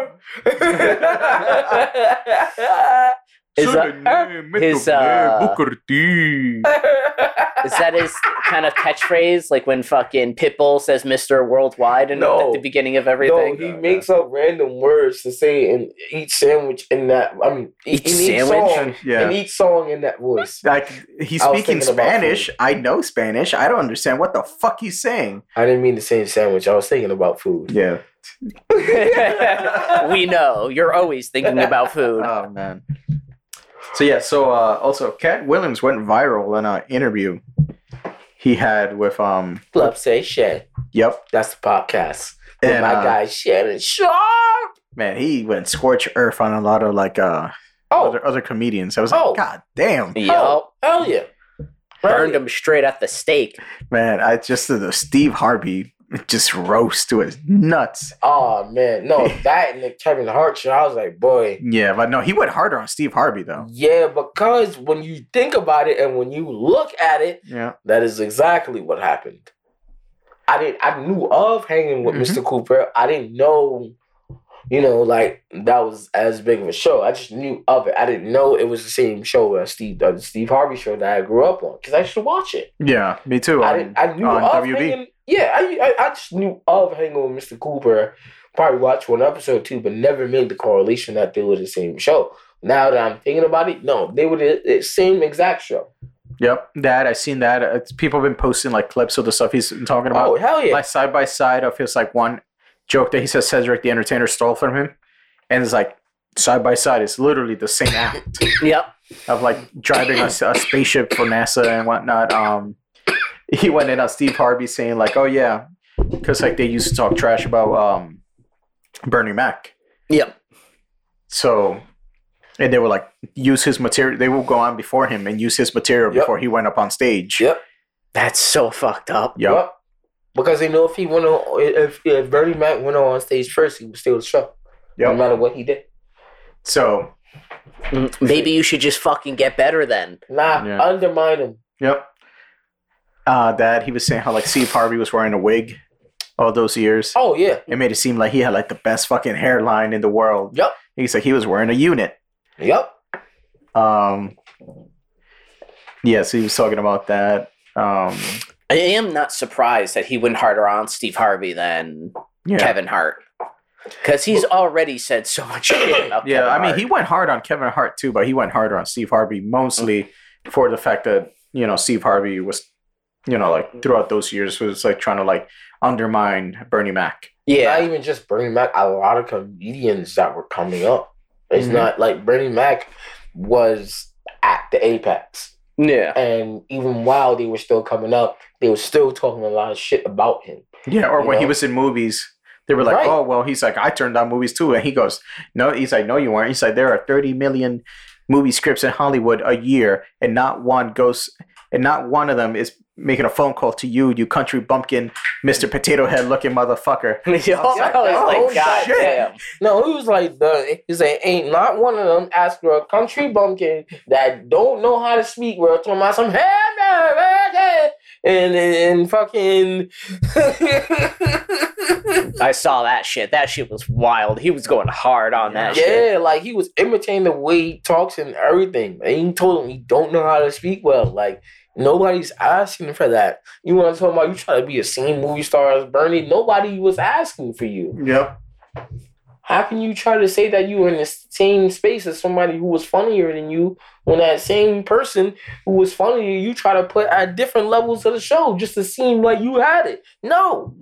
Chileno, chileno, be love happy, be Is that, his, uh, is that his kind of catchphrase? Like when fucking Pitbull says Mr. Worldwide and No. at the beginning of everything? No, everything? he makes up random words to say in each sandwich in that. I mean, Each in sandwich? each song, Yeah. in each song in that voice. Like he's speaking thinking Spanish. I know Spanish. I don't understand what the fuck he's saying. I didn't mean to say sandwich. I was thinking about food. Yeah. we know you're always thinking about food. Oh man. So yeah. So uh, also, Katt Williams went viral in an interview he had with um. Club Shay Shay. Yep. That's the podcast. With And my uh, guy Shannon Sharpe. man, he went scorch earth on a lot of like uh Oh, other other comedians. I was Oh. like, God damn, Yup. oh, hell yeah. Burned him straight at the stake. man! I just the Steve Harvey just roast to his nuts. Oh man, no, that and the Kevin Hart show. I was like, boy, Yeah, but no, he went harder on Steve Harvey though. yeah, because when you think about it and when you look at it, Yeah. that is exactly what happened. I didn't. I knew of hanging with Mhm. Mr. Cooper. I didn't know, you know, like that was as big of a show. I just knew of it. I didn't know it was the same show as Steve, uh, the Steve Harvey show that I grew up on because I used to watch it. Yeah, me too. I on- didn't. I knew on of WB. hanging. Yeah, I, I I just knew of hanging with Mr. Cooper. Probably watched one episode too, but never made the correlation that they were the same show. Now that I'm thinking about it, no, they were the, the same exact show. Yep, that I seen that. It's, people have been posting like clips of the stuff he's been talking about, Oh hell yeah! like side by side of his like one joke that he says Cedric the Entertainer stole from him, and it's like side by side. It's literally the same act Yep. of like driving a, a spaceship for NASA and whatnot. Um, he went in on Steve Harvey saying like, "Oh yeah," because like they used to talk trash about um Bernie Mac. Yep. So, and they were like use his material. They will go on before him and use his material Yep. before he went up on stage. Yep. That's so fucked up. Yep. Yep. Because they know if he went on, if if Bernie Mac went on stage first, he would steal the show. No matter what he did. So, Mm, Maybe you should just fucking get better then. Nah, Yeah. undermine him. yep. Uh, that he was saying how like Steve Harvey was wearing a wig all those years. Oh yeah. It made it seem like he had like the best fucking hairline in the world. Yep. He's like he was wearing a unit. Yep. Um. Yeah, so he was talking about that. Um. I am not surprised that he went harder on Steve Harvey than Yeah. Kevin Hart. Because he's already said so much shit about Yeah, Kevin I mean, Hart. he went hard on Kevin Hart too, but he went harder on Steve Harvey mostly for the fact that you know Steve Harvey was, you know, like throughout those years was like trying to like undermine Bernie Mac. yeah. Not even just Bernie Mac, a lot of comedians that were coming up. It's Mhm. not like Bernie Mac was at the apex. yeah. And even while they were still coming up, they were still talking a lot of shit about him. Yeah, or You when he was in movies, they were like, Right. "Oh, well," he's like, "I turned down movies too," and he goes, "No," he's like, "No, you weren't." He's like, "There are thirty million movie scripts in Hollywood a year, and not one goes, and not one of them is." Making a phone call to you, you country bumpkin, Mr. Potato Head looking motherfucker. I was like, oh, God shit. damn. No, he was like the he said ain't not one of them ask for a country bumpkin that don't know how to speak. We're talking about some hey, man, hey, hey," and and, and fucking I saw that shit. That shit was wild. He was going hard on that shit. yeah, like he was imitating the way he talks and everything. And he told him he don't know how to speak well. Like nobody's asking for that. You want to talk about you try to be a same movie star as Bernie? Nobody was asking for you. Yep. how can you try to say that you were in the same space as somebody who was funnier than you when that same person who was funnier you try to put at different levels of the show just to seem like you had it? No.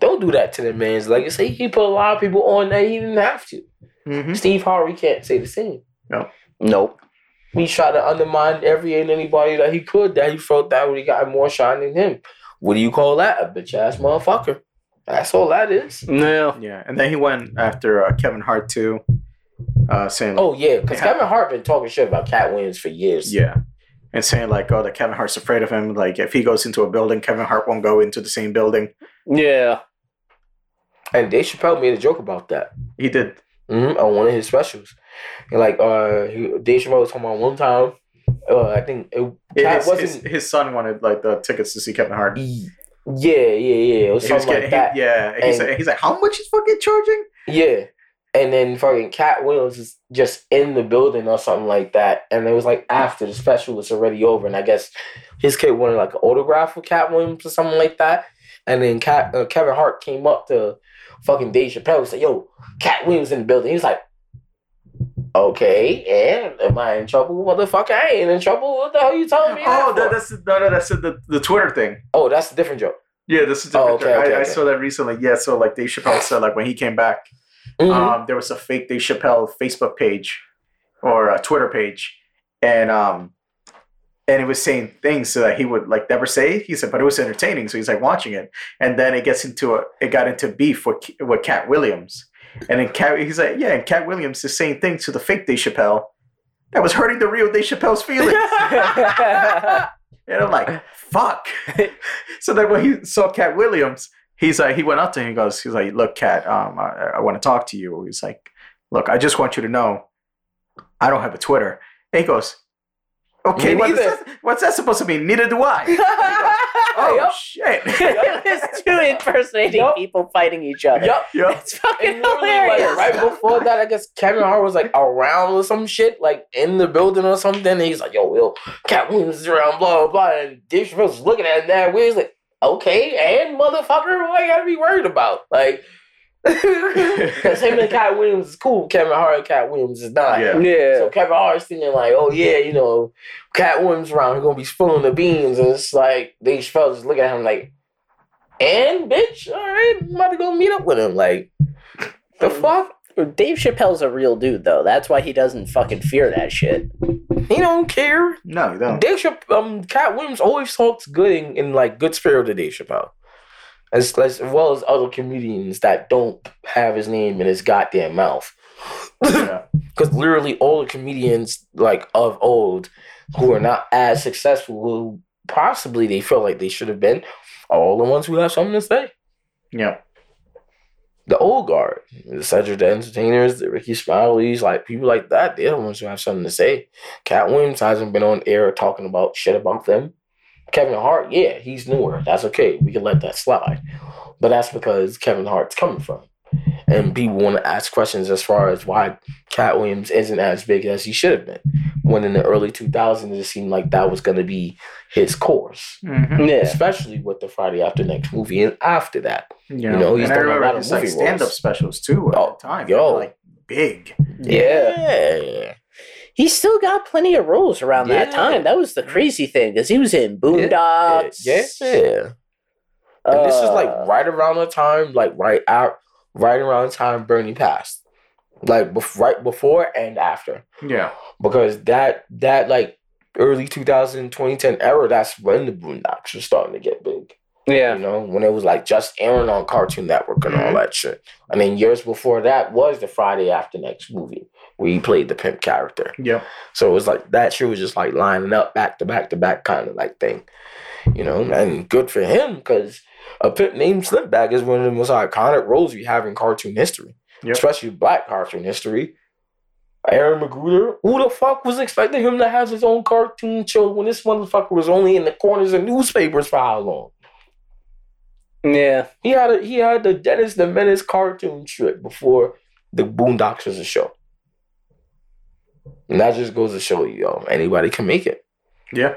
Don't do that to the man's legacy. He put a lot of people on that he didn't have to. Mm-hmm. Steve Harvey can't say the same. No. Nope. He tried to undermine every and anybody that he could that he felt that he got more shine than him. What do you call that? A bitch ass motherfucker. That's all that is. No. Yeah, and then he went after uh, Kevin Hart too, uh, saying, Oh yeah, because Kevin Hart been talking shit about Katt Williams for years. yeah," and saying like, "Oh, that Kevin Hart's afraid of him. Like, if he goes into a building, Kevin Hart won't go into the same building." Yeah. And Dave Chappelle made a joke about that He did. hmm on one of his specials. And like uh, he, Dave Chappelle was talking about one time. Uh, I think it, His, wasn't. his, his son wanted like the tickets to see Kevin Hart. yeah, yeah, yeah. It was He was getting, like that. he- yeah. He's And- like, he's like, how much is fucking charging? Yeah. And then fucking Katt Williams is just in the building or something like that. And it was like after the special was already over. And I guess his kid wanted like an autograph with Katt Williams or something like that. And then Katt, uh, Kevin Hart came up to fucking Dave Chappelle and said, Yo, Katt Williams in the building. He was like, Okay, and am I in trouble? Motherfucker, I ain't in trouble. What the hell you telling me? Oh, that that, that's the, no, no, that's the, the Twitter thing. oh, that's a different joke. Yeah, this is Oh, different. okay, okay, I, I okay. saw that recently. Yeah, so like Dave Chappelle said, like when he came back, Mhm. um, there was a fake Dave Chappelle Facebook page or a Twitter page, and um, and it was saying things so that he would like never say. He said, but it was entertaining, so he's like watching it, and then it gets into a it got into beef with with Katt Williams, and then Katt he's like, yeah, and Katt Williams is saying things to the fake Dave Chappelle that was hurting the real Dave Chappelle's feelings. And I'm like, fuck. so then when he saw Katt Williams, he's like, he went up to him. He goes, he's like, look, Katt, um, I, I want to talk to you. He's like, look, I just want you to know, I don't have a Twitter. And he goes, okay, Me what is that, what's that supposed to mean? Neither do I. And he goes, oh Yup. shit. it's two impersonating Yup. people fighting each other. Yep, yeah. It's fucking And literally, like, hilarious. right before that, I guess Kevin Hart was like around or some shit, like in the building or something. And he's like, yo, yo, Katt Williams is around, blah, blah, blah. And Dave Chappelle's looking at him that way. He's like, okay, and motherfucker, what I gotta be worried about? Like, because him and Katt Williams is cool. Kevin Hart and Katt Williams is not. Yeah. yeah. So Kevin Hart's thinking like, oh yeah, you know, Katt Williams around, he's gonna be spilling the beans, and it's like Dave Chappelle just looking at him like, and bitch, all right, I'm about to go meet up with him. Like, the fuck? Dave Chappelle's a real dude, though. That's why he doesn't fucking fear that shit. He don't care. No, you don't. Dave Chappelle, um, Katt Williams always talks good in, in like good spirit to Dave Chappelle, as, as well as other comedians that don't have his name in his goddamn mouth. Yeah. Because literally all the comedians like of old who are not as successful, who possibly they feel like they should have been, are all the ones who have something to say. Yeah. The old guard, the Cedric the Entertainers, the Rickey Smiley's, like people like that, they're the ones who have something to say. Katt Williams hasn't been on air talking about shit about them. Kevin Hart, yeah, he's newer. That's okay. We can let that slide. But that's because Kevin Hart's coming from. And people want to ask questions as far as why Katt Williams isn't as big as he should have been. When in the early 2000s, it seemed like that was going to be his course, Mm-hmm. Yeah. especially with the Friday After Next movie. And after that, You know, he's and I done a remember lot of his like stand-up specials too at Oh, the time. yo. Like big. Yeah. yeah. He still got plenty of roles around that time. That was the crazy thing because he was in Boondocks. Yeah. yeah. And this is Uh, like right around the time, like right out, right around the time Bernie passed, like bef- right before and after, Yeah. because that that like early 2000 2010 era, that's when the Boondocks were starting to get big. Yeah. You know, when it was like just airing on Cartoon Network and all that shit. I mean, years before that was the Friday After Next movie where he played the pimp character. Yeah. So it was like that shit was just like lining up back to back to back kind of like thing. You know, and good for him because a pimp named Slickback is one of the most iconic roles we have in cartoon history, Yep. especially black cartoon history. Aaron McGruder, who the fuck was expecting him to have his own cartoon show when this motherfucker was only in the corners of newspapers for how long? Yeah. He had a, he had the Dennis the Menace cartoon strip before the Boondocks was a show. And that just goes to show you, yo, anybody can make it. Yeah.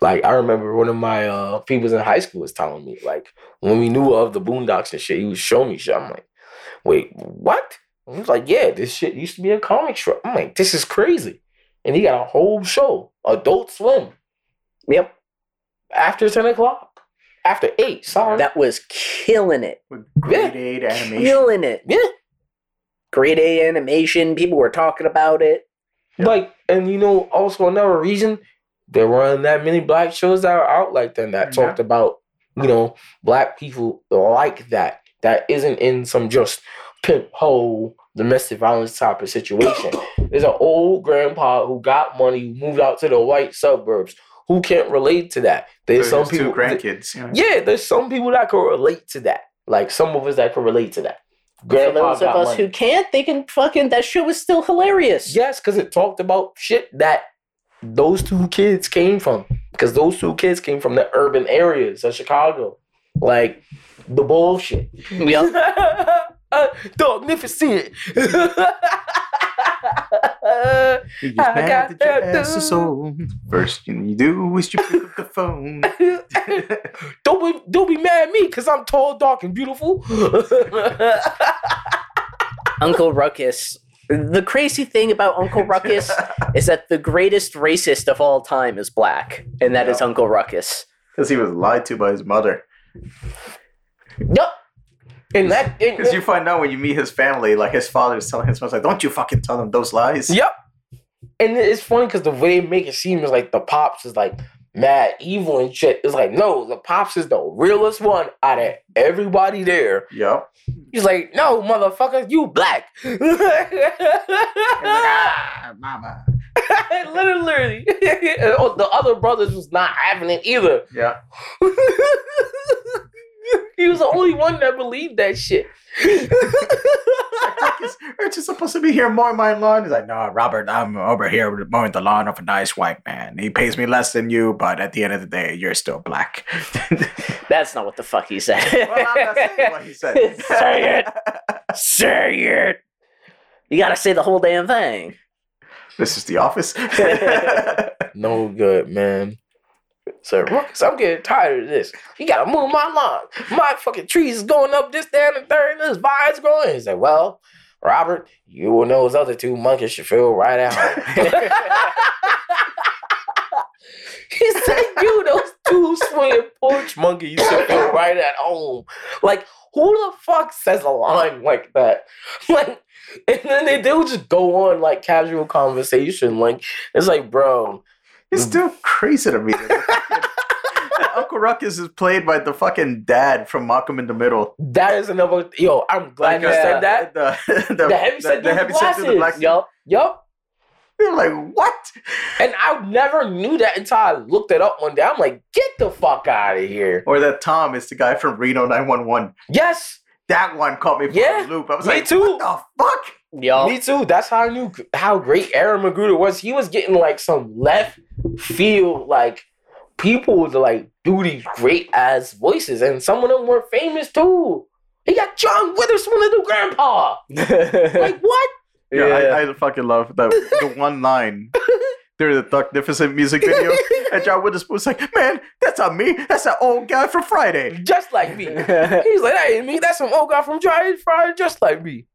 Like I remember one of my uh peoples in high school was telling me, like, when we knew of the Boondocks and shit, he was showing me shit. I'm like, wait, what? And he's like, yeah, this shit used to be a comic strip. I'm like, this is crazy. And he got a whole show, Adult Swim, Yep. after 10 o'clock. After 8, sorry. That was killing it. With grade eight animation. Killing it. yeah. Grade A animation. People were talking about it. Like, and you know, also another reason there weren't that many black shows that are out like that that Yeah. talked about, you know, black people like that. That isn't in some just pimp hole domestic violence type of situation. There's an old grandpa who got money, who moved out to the white suburbs, who can't relate to that. There's So some his two people grandkids. know. Yeah, there's some people that can relate to that. Like some of us that can relate to that. For Grandpa those of us money. who can't, they can fucking. That show was still hilarious. Yes, because it talked about shit that those two kids came from. Because those two kids came from the urban areas of Chicago. Like the bullshit. Yep. uh, magnificent. You just I mad got that your that ass is dude. First thing you do is you pick up the phone. don't be don't be mad at me because I'm tall, dark, and beautiful. Uncle Ruckus. The crazy thing about Uncle Ruckus is that the greatest racist of all time is black, and that is Yeah. Uncle Ruckus. Because he was lied to by his mother. Yep. And that Because you find out when you meet his family, like his father is telling his mother, like, don't you fucking tell them those lies. Yep. And it's funny because the way they make it seem is like the pops is like mad evil and shit. It's like, no, the pops is the realest one out of everybody there. Yep. He's like, no, motherfucker, you black. Like, ah, mama. Literally. The other brothers was not having it either. Yeah. he was the only one that believed that shit. Marcus, aren't you supposed to be here mowing my lawn? He's like, no, Robert, I'm over here mowing the lawn of a nice white man. He pays me less than you, but at the end of the day, you're still black. That's not what the fuck he said. well, I'm not saying what he said. Say it. Say it. You gotta say the whole damn thing. This is the office. No good, man. So I'm getting tired of this. You gotta move my lawn. My fucking trees is going up this, that, and third, and this vine's growing. He said, Well, Robert, you and those other two monkeys should feel right at home. he said, You, those two swinging porch monkeys should feel right at home. Like, who the fuck says a line like that? Like, and then they, they'll just go on like casual conversation. Like, it's like, bro, It's still crazy to me. the Uncle Ruckus is played by the fucking dad from Malcolm in the Middle. That is another. Yo, I'm glad you uh, said that. The, the, The heavy set the, dude with set dude with glasses. black Yup. Yup. You're like, what? And I never knew that until I looked it up one day. I'm like, get the fuck out of here. Or that Tom is the guy from Reno 911. Yes, That one caught me for Yeah, a loop. I was me like, too. what the fuck? Yo. me too. That's how I knew how great Aaron McGruder was. He was getting like some left field, like people would like do these great ass voices, and some of them were famous too. He got John Witherspoon to do Grandpa. Like what? Yeah, I, I fucking love that the one line during the Magnificent music video. And John Witherspoon's like, man, that's not me. That's that old guy from Friday. Just like me. He's like, that ain't me. That's some old guy from Friday, Friday, just like me.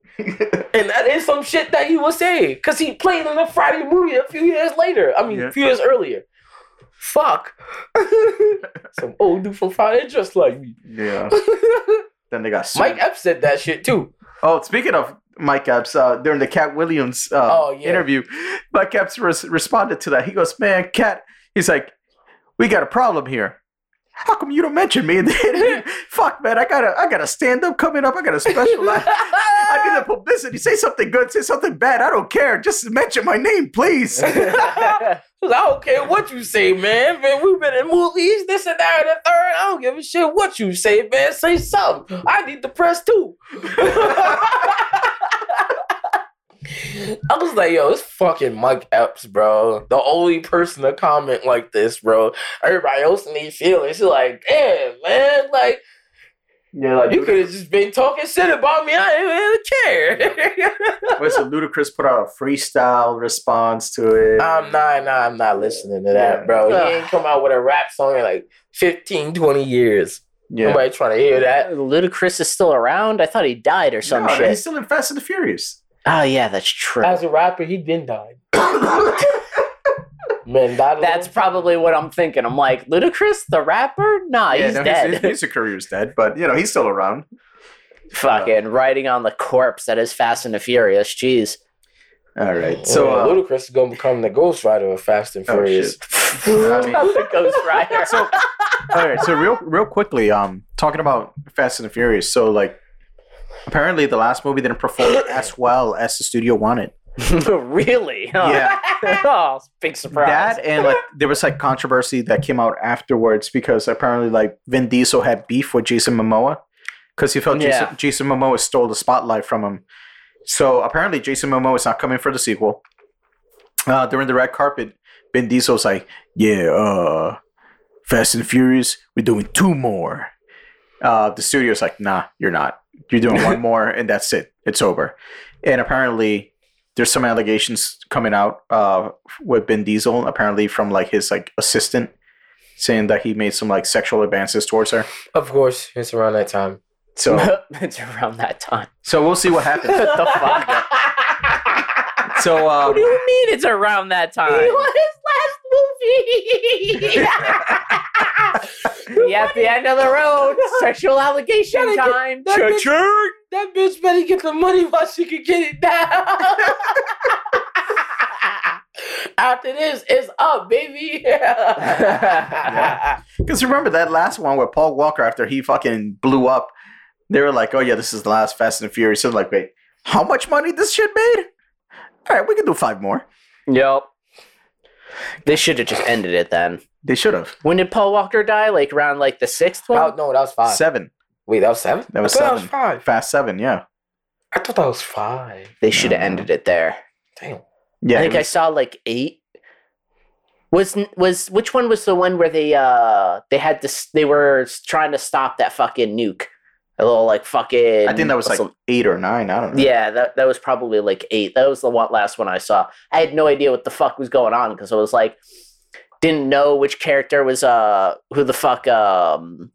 And that is some shit that he was saying. Because he played in a Friday movie a few years later. I mean, Yeah. a few years earlier. Fuck. some old dude from Friday, just like me. yeah. Then they got sued. Mike Epps said that shit too. Oh, speaking of Mike Epps, uh, during the Katt Williams uh, Oh, yeah. interview, Mike Epps res- responded to that. He goes, "Man, Katt," he's like, "We got a problem here. How come you don't mention me in the? Fuck, man, I gotta, I got a stand up coming up. I got a special. I, I need the publicity. Say something good. Say something bad. I don't care. Just mention my name, please." I don't care what you say, man. Man, we've been in movies, this and that, and the third. I don't give a shit what you say, man. Say something. I need the press too. I was like, yo, it's fucking Mike Epps, bro. The only person to comment like this, bro. Everybody else needs these feelings. He's like, damn, man. Like, yeah, like you could have just been talking shit about me. I didn't even care. What's the Ludacris put out a freestyle response to it? I'm not, nah, I'm not listening to that, Yeah. bro. Ugh. He ain't come out with a rap song in like 15, 20 years. Yeah. Nobody trying to hear that. Ludacris is still around. I thought he died or some No, shit. He's still in Fast and the Furious. Oh yeah, that's true. As a rapper, he didn't die. Man, died. That's probably what I'm thinking. I'm like, Ludacris, the rapper? Nah, yeah, he's no, dead. His, his career's dead, but you know he's still around. Fucking riding on the corpse that is Fast and the Furious. Jeez. All right, So so uh, Ludacris is gonna become the Ghost Rider of Fast and Oh, Furious. I mean- the Ghost Rider. so all right, so real real quickly, um, talking about Fast and the Furious. So like, apparently the last movie didn't perform as well as the studio wanted. really? Huh? Yeah. oh, big surprise. That and like there was like controversy that came out afterwards because apparently like Vin Diesel had beef with Jason Momoa because he felt Yeah. Jason, Jason Momoa stole the spotlight from him. So apparently Jason Momoa is not coming for the sequel. Uh, during the red carpet, Vin Diesel's like, "Yeah, uh, Fast and Furious, we're doing two more." Uh, the studio's like, "Nah, you're not. You're doing one more, and that's it. It's over." And apparently, there's some allegations coming out uh, with Vin Diesel, apparently from like his like assistant, saying that he made some like sexual advances towards her. Of course, it's around that time. So, it's around that time. so we'll see what happens. What the fuck? So, what um, do you mean it's around that time? Yeah, at the end of the road, sexual allegation Gotta get- time. that bitch- That bitch better get the money while she can get it down. After this, it's up, baby. Because remember that last one with Paul Walker after he fucking blew up, they were like, "Oh yeah, this is the last Fast and the Furious." So like, wait, how much money this shit made? All right, we can do five more. Yep. They should have just ended it then. They should have When did Paul Walker die? Like around like the sixth one? Oh, no, that was five. seven, Wait, that was seven? That was I thought That seven. was five. Fast seven, yeah, I thought that was five. They should have No. ended it there. Damn. yeah. I it think I saw like eight. Was was which one was the one where they uh they had this they were trying to stop that fucking nuke, a little like fucking. I think that was like some- eight or nine. I don't know. yeah that that was probably like eight. That was the one last one I saw. I had no idea what the fuck was going on because I was like didn't know which character was uh who the fuck um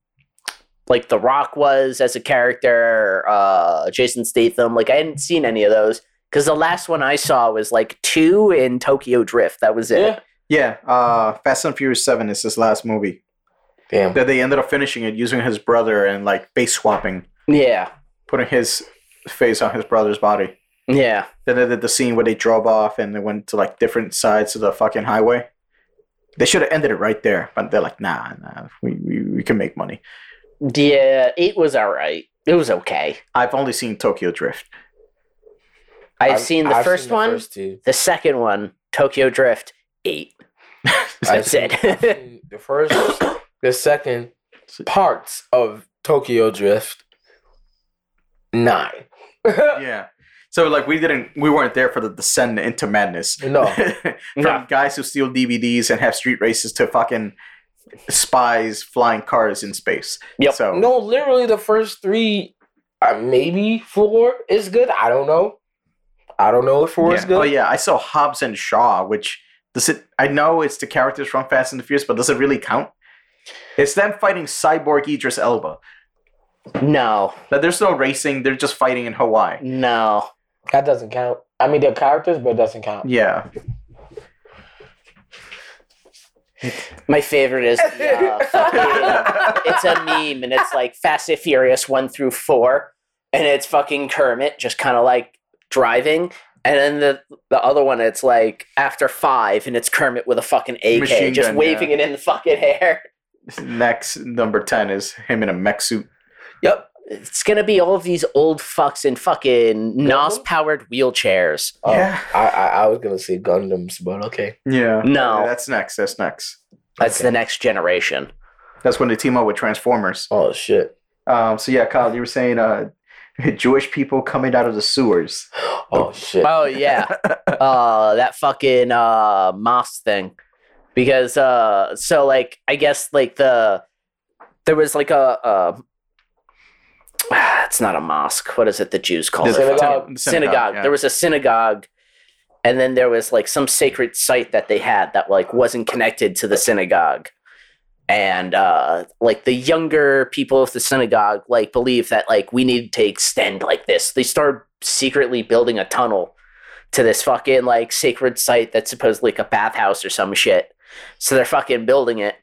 like The Rock was as a character, uh Jason Statham. Like I hadn't seen any of those. Because the last one I saw was like two in Tokyo Drift. That was it. Yeah. yeah. Uh, Fast and Furious Seven is his last movie. Damn. That they ended up finishing it using his brother and like face swapping, Yeah. putting his face on his brother's body. Yeah. Then they did the scene where they drove off and they went to like different sides of the fucking highway. They should have ended it right there, but they're like, nah, nah, we, we, we can make money. Yeah. It was all right. It was okay. I've only seen Tokyo Drift. I've, seen the I've first seen the one, first the second one, Tokyo Drift, eight. I've That's seen- it. The first, the second parts of Tokyo Drift. Nine. yeah. So like we didn't, we weren't there for the descent into madness. No. From No. guys who steal DVDs and have street races to fucking spies flying cars in space. Yep. So No, literally the first three, uh, maybe four is good. I don't know. I don't know if four is good. Oh yeah, I saw Hobbs and Shaw, which does it? I know it's the characters from Fast and the Furious, but does it really count? It's them fighting Cyborg Idris Elba. No. That there's no racing; they're just fighting in Hawaii. No. That doesn't count. I mean, they're characters, but it doesn't count. Yeah, My favorite is the uh, fucking. it's a meme, and it's like Fast and Furious one through four, and it's fucking Kermit just kind of like driving. And then the the other one, it's like after five, and it's Kermit with a fucking AK, Machine just gun, waving yeah. it in the fucking air. next number ten is him in a mech suit. Yep. It's gonna be all of these old fucks in fucking NOS powered wheelchairs. Oh, Yeah. I, I I was gonna say Gundams, but okay. Yeah, No. that's next. That's next. That's Okay. the next generation. That's when they team up with Transformers. Oh shit. Um, so yeah, Kyle, you were saying uh, Jewish people coming out of the sewers. Oh shit. Oh yeah, uh, that fucking uh mosque thing, because uh, so like I guess like the there was like a uh, it's not a mosque. What is it? The Jews call it synagogue. synagogue. yeah. There was a synagogue, and then there was like some sacred site that they had that like wasn't connected to the synagogue, and uh, like the younger people of the synagogue like believe that like we need to extend like this. They start secretly building a tunnel to this fucking like sacred site that's supposedly like a bathhouse or some shit. So they're fucking building it.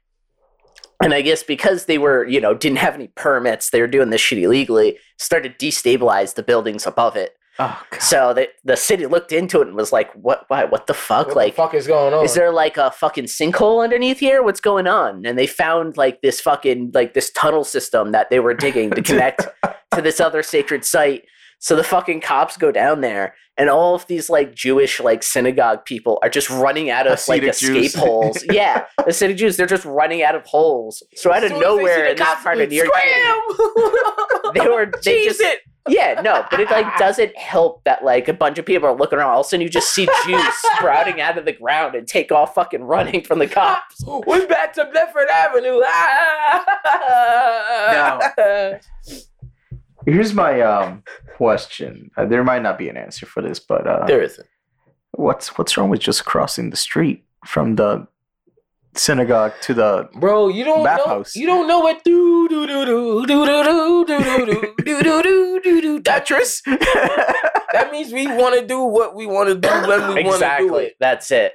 And I guess because they were, you know, didn't have any permits, they were doing this shit illegally, started to destabilize the buildings above it. Oh god. So the the city looked into it and was like, "What? Why? What the fuck? What like, the fuck is going on? is there like a fucking sinkhole underneath here? What's going on?" And they found like this fucking like this tunnel system that they were digging to connect to this other sacred site. So the fucking cops go down there, and all of these like Jewish like synagogue people are just running out of like escape Jews. holes. Yeah, the city Jews they're just running out of holes. So out of As soon as they see nowhere the in this cops, part of New York, they were they Cheese just it. yeah, no, but it like doesn't help that like a bunch of people are looking around. All of a sudden, you just see Jews sprouting out of the ground and take off fucking running from the cops. We're back to Bedford Avenue. Ah! Here's my um question. Uh, there might not be an answer for this, but uh, There isn't. what's what's wrong with just crossing the street from the synagogue to the Bro, you don't know. Bathhouse. You don't know what do do do do do do do do do do do do do do Tetris? That means we want to do what we want to do when we want to do it Exactly, it. that's it.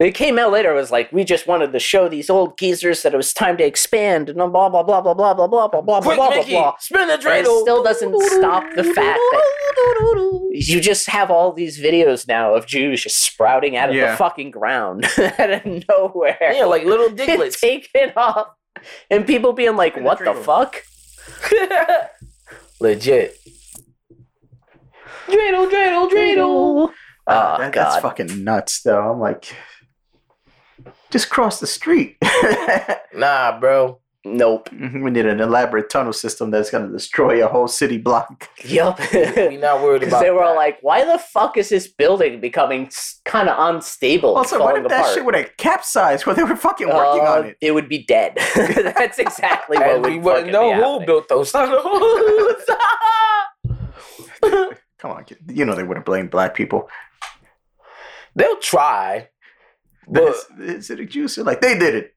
It came out later. It was like we just wanted to show these old geezers that it was time to expand and blah blah blah blah blah blah blah blah blah blah Quick, blah blah Mickey, blah. spin the But it still doesn't stop the fact that you just have all these videos now of Jews just sprouting out of Yeah. the fucking ground out of nowhere. Yeah, like little Digletts. taken off. And people being like, the what the dreidel. fuck? Legit. Dreidel, dreidel, dreidel. Oh, that- God. That's fucking nuts, though. I'm like, just cross the street. Nah, bro. Nope. we need an elaborate tunnel system that's gonna destroy a whole city block. Yup. We not worried Because about they were that. like, why the fuck is this building becoming kind of unstable? Also, what if that shit would have capsized while they were fucking working Uh, on it? It would be dead. That's exactly what we wouldn't fucking know who happening. built those tunnels. Come on, kid. you know they would have blamed black people. They'll try, But it's, it's Jews are like they did it.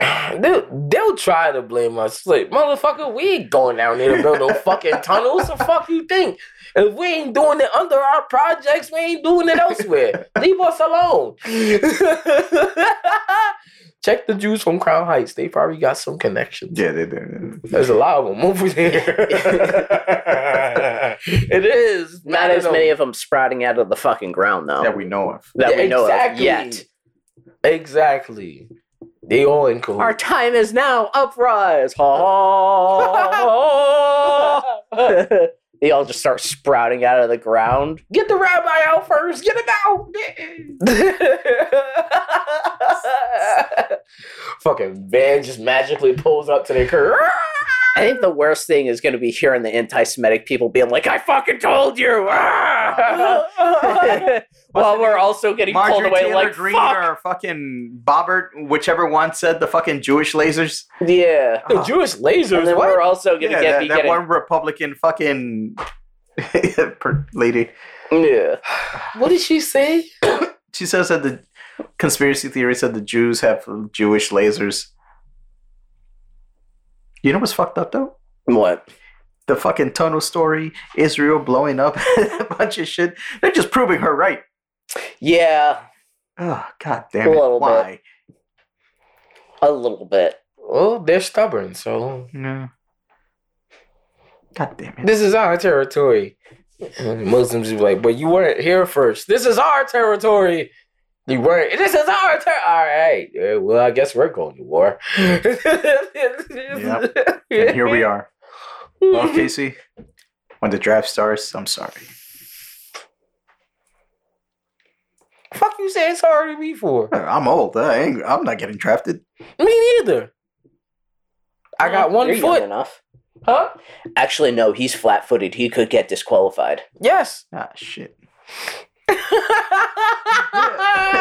they'll, they'll try to blame us. Like, motherfucker, we ain't going down there to build no fucking tunnels. The fuck you think? If we ain't doing it under our projects, we ain't doing it elsewhere. Leave us alone. Check the Jews from Crown Heights. They probably got some connections. Yeah, they did. There's a lot of them over there. it is. Not as many of them sprouting out of the fucking ground, though. That we know of. that we know of Exactly. yet. Exactly. They all in cahoots. Our time is now. Uprise. Ha. they all just start sprouting out of the ground. Get the rabbi out first. Get him out. Fucking van just magically pulls up to the curb. I think the worst thing is going to be hearing the anti-Semitic people being like, "I fucking told you," while we're also getting pulled Marjorie away Taylor like, Greene "Fuck." or fucking Boebert, whichever one said the fucking Jewish lasers. Yeah. the uh-huh. Jewish lasers. And then what? we're also going to Yeah, get that, that getting one Republican fucking lady. yeah. What did she say? She says that the conspiracy theory said the Jews have Jewish lasers. You know what's fucked up though? What? The fucking tunnel story, Israel blowing up, a bunch of shit. They're just proving her right. Yeah, Oh god damn A it! little bit. Why? a little bit. Well, they're stubborn, so No. God damn it! this is our territory. And Muslims be like, but you weren't here first. This is our territory. You weren't. This is our turn. All right. Uh, well, I guess we're going to war. And here we are. Well, Casey, when the draft starts, I'm sorry. Fuck you saying sorry to me for? I'm old. I ain't, I'm not getting drafted. Me neither. I got one You're young foot. enough. Huh? Actually, no. He's flat-footed. He could get disqualified. Yes. Ah, shit.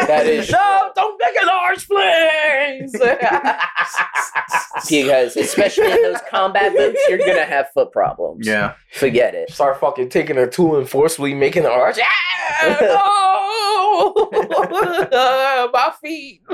That is no. Don't making orange, please. because especially in those combat boots, you're gonna have foot problems. Yeah. Forget it. Start fucking taking a tool and forcefully making an arch. Ah, no! My feet.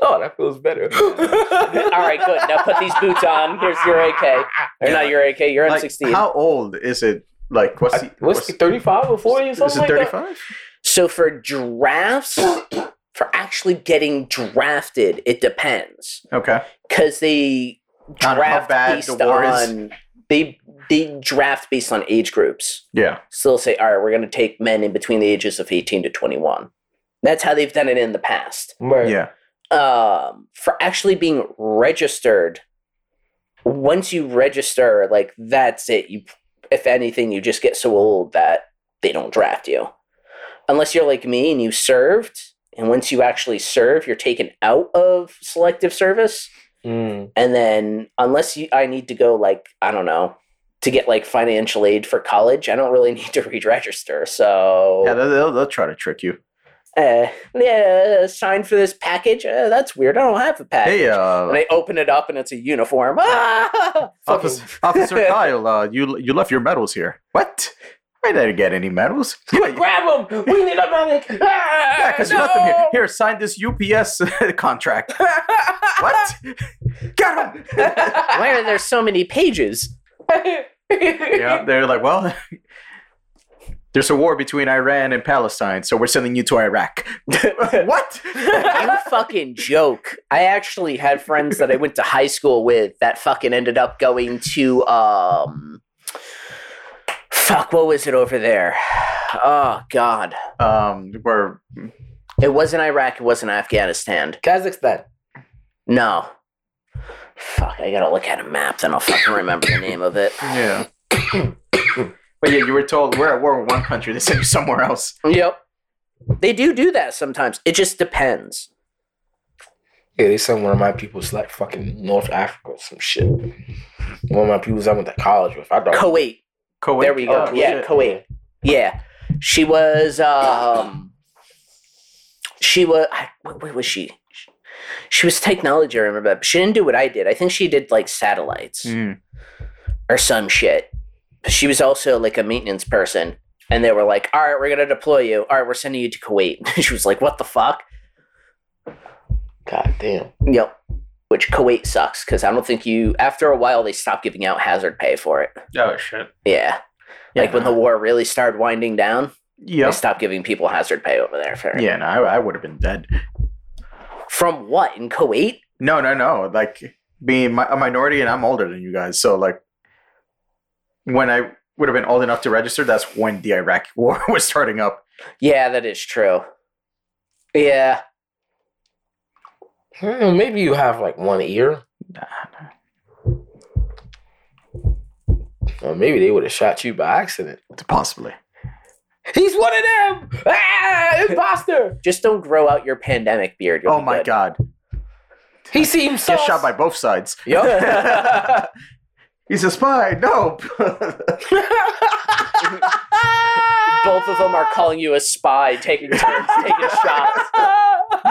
oh, that feels better. All right, good. Now put these boots on. Here's your AK. Or not your AK, your Like, M16. how old is it? Like, what's the, What's what's, it, 35 or 40 or is something it like that? 35? So for drafts, for actually getting drafted, it depends Okay. because they On how draft bad based the war is? on they they draft based on age groups. Yeah. So they'll say, all right, we're going to take men in between the ages of eighteen to twenty one. That's how they've done it in the past. Right. Yeah. Um, for actually being registered, once you register, like that's it. You, if anything, you just get so old that they don't draft you, unless you're like me and you served. And once you actually serve, you're taken out of selective service. Mm. And then, unless you, I need to go like I don't know to get like financial aid for college, I don't really need to re-register. So Yeah, they'll, they'll, they'll try to trick you. Uh, yeah, sign for this package. Uh, that's weird. I don't have a package. Hey, uh, and I open it up and it's a uniform. Ah! Officer, Officer Kyle, uh, you you left your medals here. What? I didn't get any medals. Quick, grab them. We need a medic! Ah, Yeah, because you left them here. Here, sign this UPS contract. What? Get him! Why are there so many pages? yeah, they're like, well, there's a war between Iran and Palestine, so we're sending you to Iraq. what? You fucking joke. I actually had friends that I went to high school with that fucking ended up going to um fuck what was it over there? Oh god. um, we're It wasn't Iraq, it wasn't Afghanistan. Kazakhstan. No. Fuck, I gotta look at a map, then I'll fucking remember the name of it. yeah. but yeah, you were told we're at war with one country. They send you somewhere else. Yep. They do do that sometimes. It just depends. Yeah, they sent one of my people people's like fucking North Africa or some shit. One of my people's I went to college with. I don't Kuwait. Kuwait. There we go. Oh, yeah, shit. Kuwait. Yeah. She was um she was I- what, what was she? She was technology, I remember that. But she didn't do what I did. I think she did like satellites Mm. or some shit. But she was also like a maintenance person. And they were like, all right, we're going to deploy you. All right, we're sending you to Kuwait. she was like, what the fuck? God damn. Yep. Which Kuwait sucks because I don't think you, after a while, they stopped giving out hazard pay for it. Oh shit. Yeah. Yeah, like when the war really started winding down, yeah, they stopped giving people hazard pay over there. For yeah, no, I, I would have been dead. From what? In Kuwait? No, no, no. Like being mi- a minority, and I'm older than you guys, so like when I would have been old enough to register, that's when the Iraq War was starting up. Yeah, that is true. Yeah. Hmm, maybe you have like one ear. Or maybe they would have shot you by accident. Possibly. He's one of them! Ah, imposter! Just don't grow out your pandemic beard. you'll Oh my good. god. He seems so Get shot by both sides. Yup. He's a spy. No. Both of them are calling you a spy, taking turns taking shots.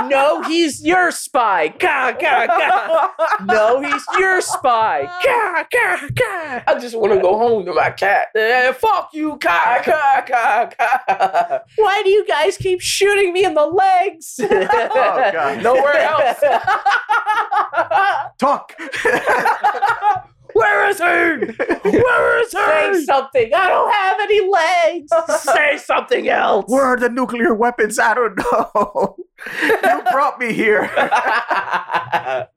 No, he's your spy. Gah, gah, gah. No, he's your spy. Gah, gah, gah. I just want to go home to my cat. Eh, fuck you, ka, ka, ka, ka. Why do you guys keep shooting me in the legs? Oh, God. Nowhere else. Talk. Where is he? Where is her? Say he? something. I don't have any legs. Say something else. Where are the nuclear weapons? I don't know. you brought me here. I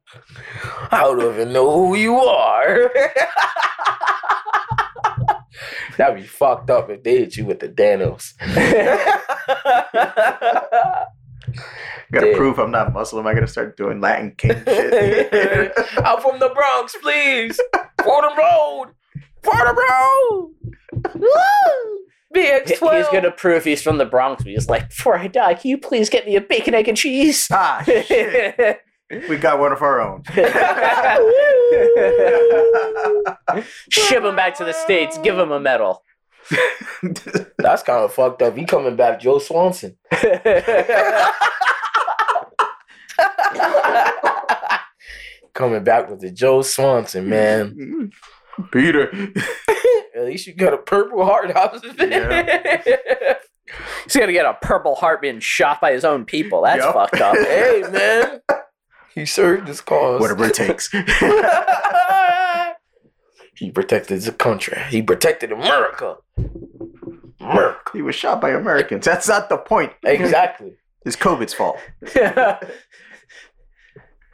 don't even know who you are. That'd be fucked up if they hit you with the Danos. Gotta Damn. prove I'm not Muslim. I gotta start doing Latin king shit. I'm from the Bronx, please. Fordham Road. Fordham Road. BX12. He's gonna prove he's from the Bronx. But he's like, before I die, can you please get me a bacon, egg, and cheese? ah, shit. We got one of our own. Ship him back to the states. Give him a medal. That's kind of fucked up. He coming back, Joe Swanson. Coming back with the Joe Swanson, man. Peter. At least you got a purple heart out of it. He's gonna get a purple heart being shot by his own people. That's Yup. fucked up. hey, man. He served his cause. Whatever it takes. he protected the country. He protected America. America. he was shot by Americans. That's not the point. Exactly. It's COVID's fault.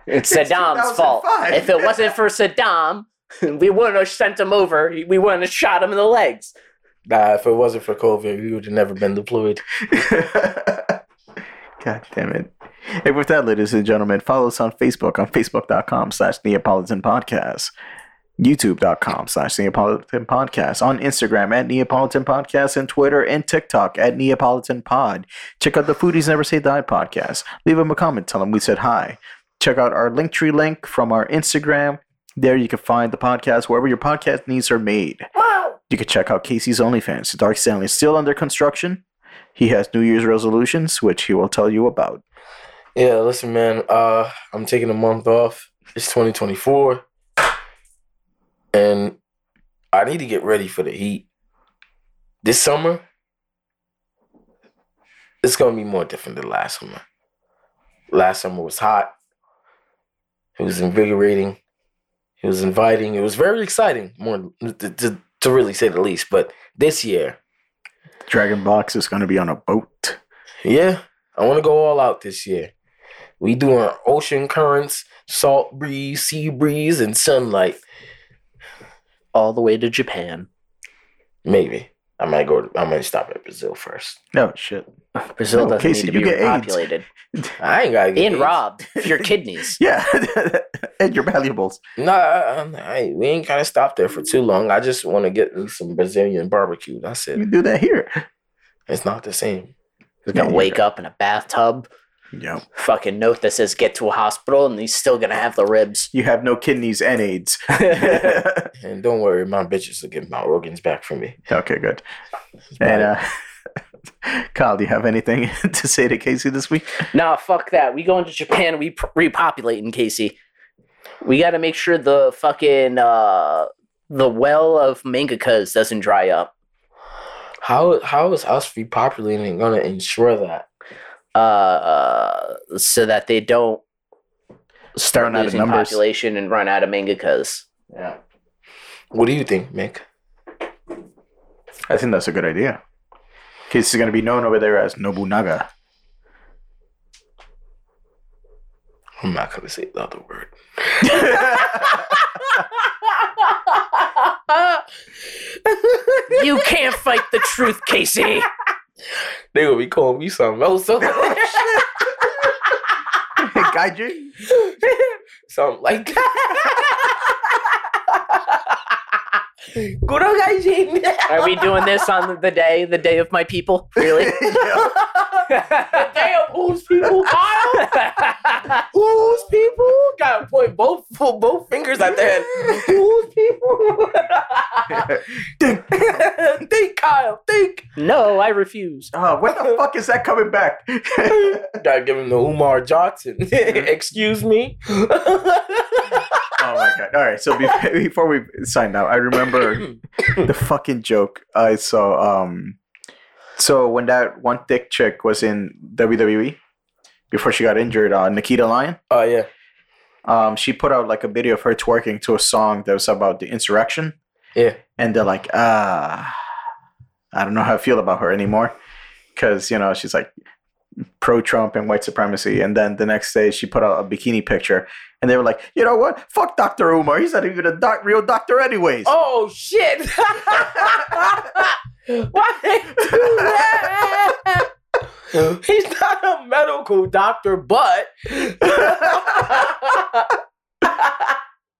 It's Saddam's fault. If it wasn't for Saddam, we wouldn't have sent him over. We wouldn't have shot him in the legs. Nah, if it wasn't for COVID, we would have never been deployed. God damn it. And with that, ladies and gentlemen, follow us on Facebook on facebook.com slash Neopolitan Podcast, youtube.com slash Neopolitan Podcast, on Instagram at Neopolitan Podcast, and Twitter and TikTok at Neopolitan Pod. Check out the Foodies Never Say Die podcast. Leave them a comment, tell them we said hi. Check out our Linktree link from our Instagram. There you can find the podcast wherever your podcast needs are made. You can check out Casey's OnlyFans. Dark Stanley is still under construction. He has New Year's resolutions, which he will tell you about. Yeah, listen, man. Uh, I'm taking a month off. It's 2024, and I need to get ready for the heat. This summer, it's gonna be more different than last summer. Last summer was hot. It was invigorating. It was inviting. It was very exciting, more to, to, to really say the least. But this year, Dragon Box is going to be on a boat. yeah, I want to go all out this year. We doing ocean currents, salt breeze, sea breeze, and sunlight. All the way to Japan. Maybe I might go. I might stop at Brazil first. No shit. Brazil No, doesn't Casey, need to you be get AIDS. I ain't gotta get And AIDS. robbed of your kidneys. Yeah, and your valuables. Nah, I, I, we ain't gotta stop there for too long. I just want to get me some Brazilian barbecue. That's You it. can do that here. It's not the same. He's gonna Yeah, wake up in a bathtub, Yeah. fucking note that says get to a hospital, and he's still gonna have the ribs. You have no kidneys and AIDS. And don't worry, my bitches will get my organs back for me. okay, good. And uh, Kyle, do you have anything to say to Casey this week? Nah, fuck that. We going to Japan. We pr- repopulating Casey. We got to make sure the fucking uh, the well of mangakas doesn't dry up. How how is us repopulating gonna ensure that? Uh, uh, so that they don't start Run out of losing numbers. population and run out of mangakas. Yeah. What do you think, Mick? I think that's a good idea. Casey's going to be known over there as Nobunaga. I'm not gonna say the other word. you can't fight the truth, Casey. They gonna be calling me something else. Gaijin? something like that. Good gaijin. Are we doing this on the day, the day of my people? Really? the day of whose people, Kyle? Whose people? Gotta point both both fingers at their head. Whose people? think, think, Kyle. Think. no, I refuse. Uh, oh, when the fuck is that coming back? Gotta give him the Umar Johnson. Excuse me. My god! All right, so be- before we sign out, I remember the fucking joke I saw. Um, so when that one thick chick was in WWE before she got injured, uh, Nikkita Lyon, Oh yeah. um, she put out like a video of her twerking to a song that was about the insurrection, Yeah. and they're like, ah, I don't know how I feel about her anymore, because you know she's like pro Trump and white supremacy, and then the next day she put out a bikini picture, and they were like, you know what? Fuck Dr. Umar. He's not even a doc- real doctor, anyways. Oh shit! Why they do that? He's not a medical doctor, but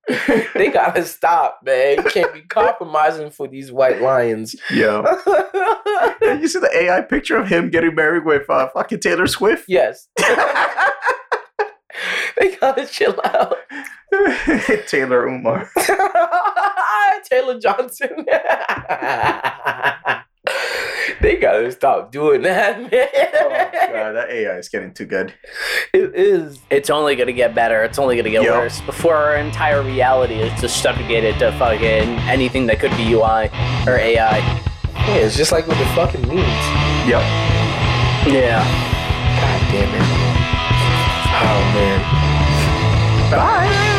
they gotta stop, man. You can't be compromising for these white lions. Yeah. you see the AI picture of him getting married with uh, fucking Taylor Swift? yes. they gotta chill out. Taylor Umar. Taylor Johnson. they gotta stop doing that, man. oh god, that AI is getting too good. It is. It's only gonna get better. It's only gonna get Yep. worse. Before our entire reality is just subjugated to fucking anything that could be UI or AI. Yeah, it's just like with the fucking memes. Yep. Yeah. God damn it. Oh man. Bye.